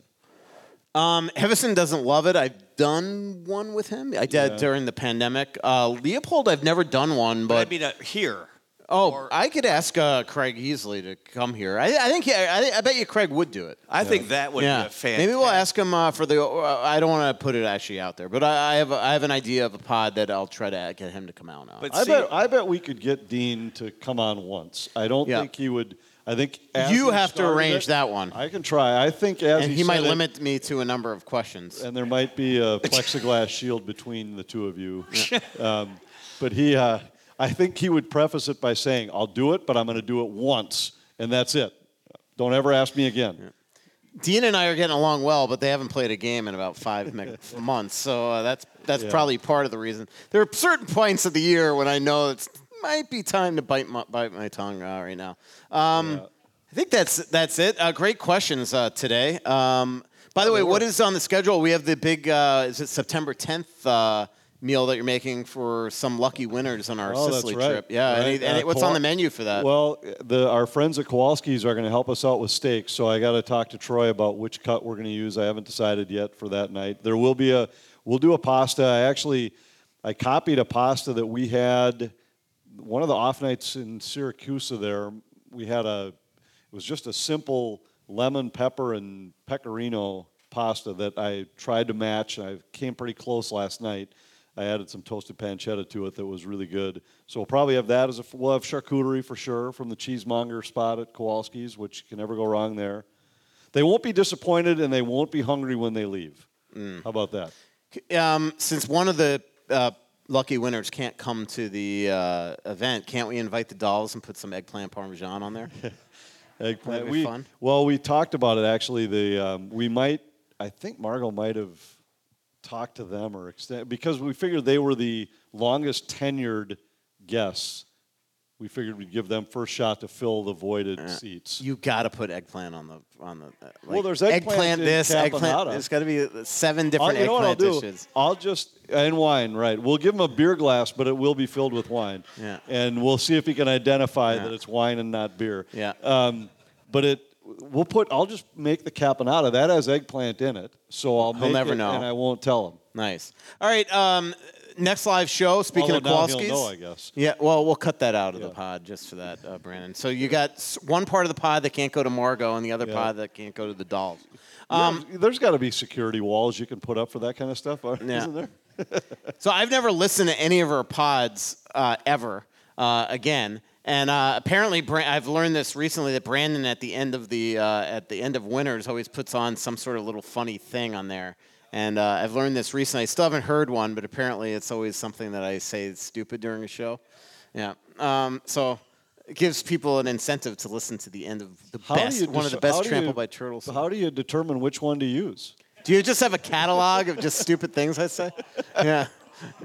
Um, Evason doesn't love it. I've done one with him. I did Yeah. during the pandemic. Uh, Leipold, I've never done one, But I mean, uh, here. oh, or- I could ask uh, Craig easily to come here. I, I think I, I bet you Craig would do it. I think that would yeah, be a fantastic. maybe we'll ask him uh, for the. Uh, I don't want to put it actually out there, but I, I have a, I have an idea of a pod that I'll try to get him to come out on. But I see, bet I bet we could get Dean to come on once. I don't Yeah. think he would. I think you have to arrange it- that one, I can try. I think as and he, he might it- limit me to a number of questions. and there might be a plexiglass shield between the two of you. Um, but he, uh, I think he would preface it by saying, "I'll do it, but I'm going to do it once, and that's it. Don't ever ask me again." Dean and I are getting along well, but they haven't played a game in about five months. So uh, that's that's Yeah. probably part of the reason. There are certain points of the year when I know it might be time to bite my, bite my tongue uh, right now. Um, I think that's that's it. Uh, great questions uh, today. Um, by the way, what is on the schedule? We have the big. Uh, is it September 10th? Uh, Meal that you're making for some lucky winners on our Oh, Sicily right. trip. Yeah, Right. any, any, Uh, what's on the menu for that? Well, the, our friends at Kowalski's are going to help us out with steaks, so I got to talk to Troy about which cut we're going to use. I haven't decided yet for that night. There will be a, we'll do a pasta. I actually, I copied a pasta that we had one of the off nights in Syracuse. There, we had a, it was just a simple lemon, pepper, and pecorino pasta that I tried to match. I came pretty close last night. I added some toasted pancetta to it that was really good. So we'll probably have that as a. We'll have charcuterie for sure from the cheesemonger spot at Kowalski's, which can never go wrong there. They won't be disappointed and they won't be hungry when they leave. How about that? Um, since one of the uh, lucky winners can't come to the uh, event, can't we invite the dolls and put some eggplant parmesan on there? Eggplant. We, fun. Well, we talked about it actually. The um, we might. I think Margo might have talked to them or extend because we figured they were the longest tenured guests. We figured we'd give them first shot to fill the voided seats. You got to put eggplant on the on the. Uh, Well, there's eggplant in this, eggplant. There's got to be seven I'll, different you know what I'll eggplant do? dishes. I'll just and wine, right? We'll give him a beer glass, but it will be filled with wine. Yeah. And we'll see if he can identify that it's wine and not beer. Yeah. Um, but it, we'll put. I'll just make the caponata that has eggplant in it, so I'll He'll make never it know. and I won't tell him. Nice. All right. Um, next live show. Speaking Although of now he'll Kowalski's. know, I guess. Yeah. Well, we'll cut that out of the Yeah. pod just for that, uh, Brandon. So you got s- one part of the pod that can't go to Margo, and the other Yeah. pod that can't go to the dolls. Um, there's got to be security walls you can put up for that kind of stuff, isn't Yeah. there? So I've never listened to any of her pods uh, ever uh, again, and uh, apparently Bra- I've learned this recently that Brandon at the end of the uh, at the end of Winners always puts on some sort of little funny thing on there, and uh, I've learned this recently. I still haven't heard one, but apparently it's always something that I say is stupid during a show. Yeah, um, so. It gives people an incentive to listen to the end of the How best, one of the best do trampled you- by turtles. How do you determine which one to use? Do you just have a catalog of just stupid things I say? Yeah.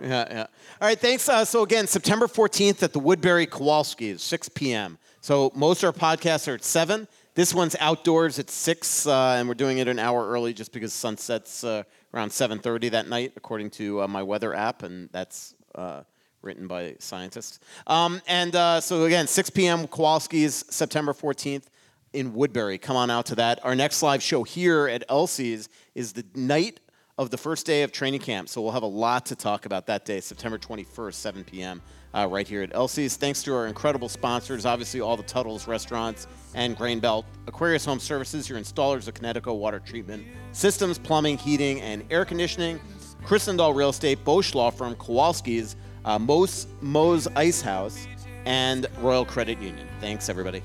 Yeah, yeah. All right, thanks. Uh, so, again, September 14th at the Woodbury Kowalski's, 6 p.m. So, most of our podcasts are at 7. This one's outdoors at 6, uh, and we're doing it an hour early just because sunsets uh, around 7:30 that night, according to uh, my weather app, and that's uh, written by scientists. Um, and uh, so again, 6 p.m. Kowalski's September 14th in Woodbury. Come on out to that. Our next live show here at Elsie's is the night of the first day of training camp. So we'll have a lot to talk about that day, September 21st, 7 p.m. Uh, right here at Elsie's. Thanks to our incredible sponsors, obviously all the Tuttle's restaurants and Grain Belt, Aquarius Home Services, your installers of Kinetico water treatment systems, plumbing, heating, and air conditioning, Kris Lindahl Real Estate, Bosch Law Firm, Kowalski's, uh, Moe's Ice House, and Royal Credit Union. Thanks, everybody.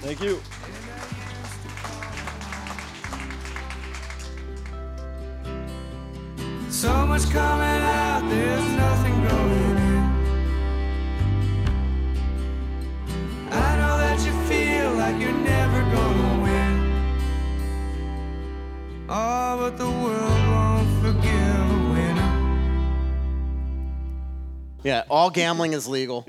Thank you. So much coming out, there's nothing going in. I know that you feel like you're never gonna win. Oh, but the world won't forgive a winner. Yeah, all gambling is legal.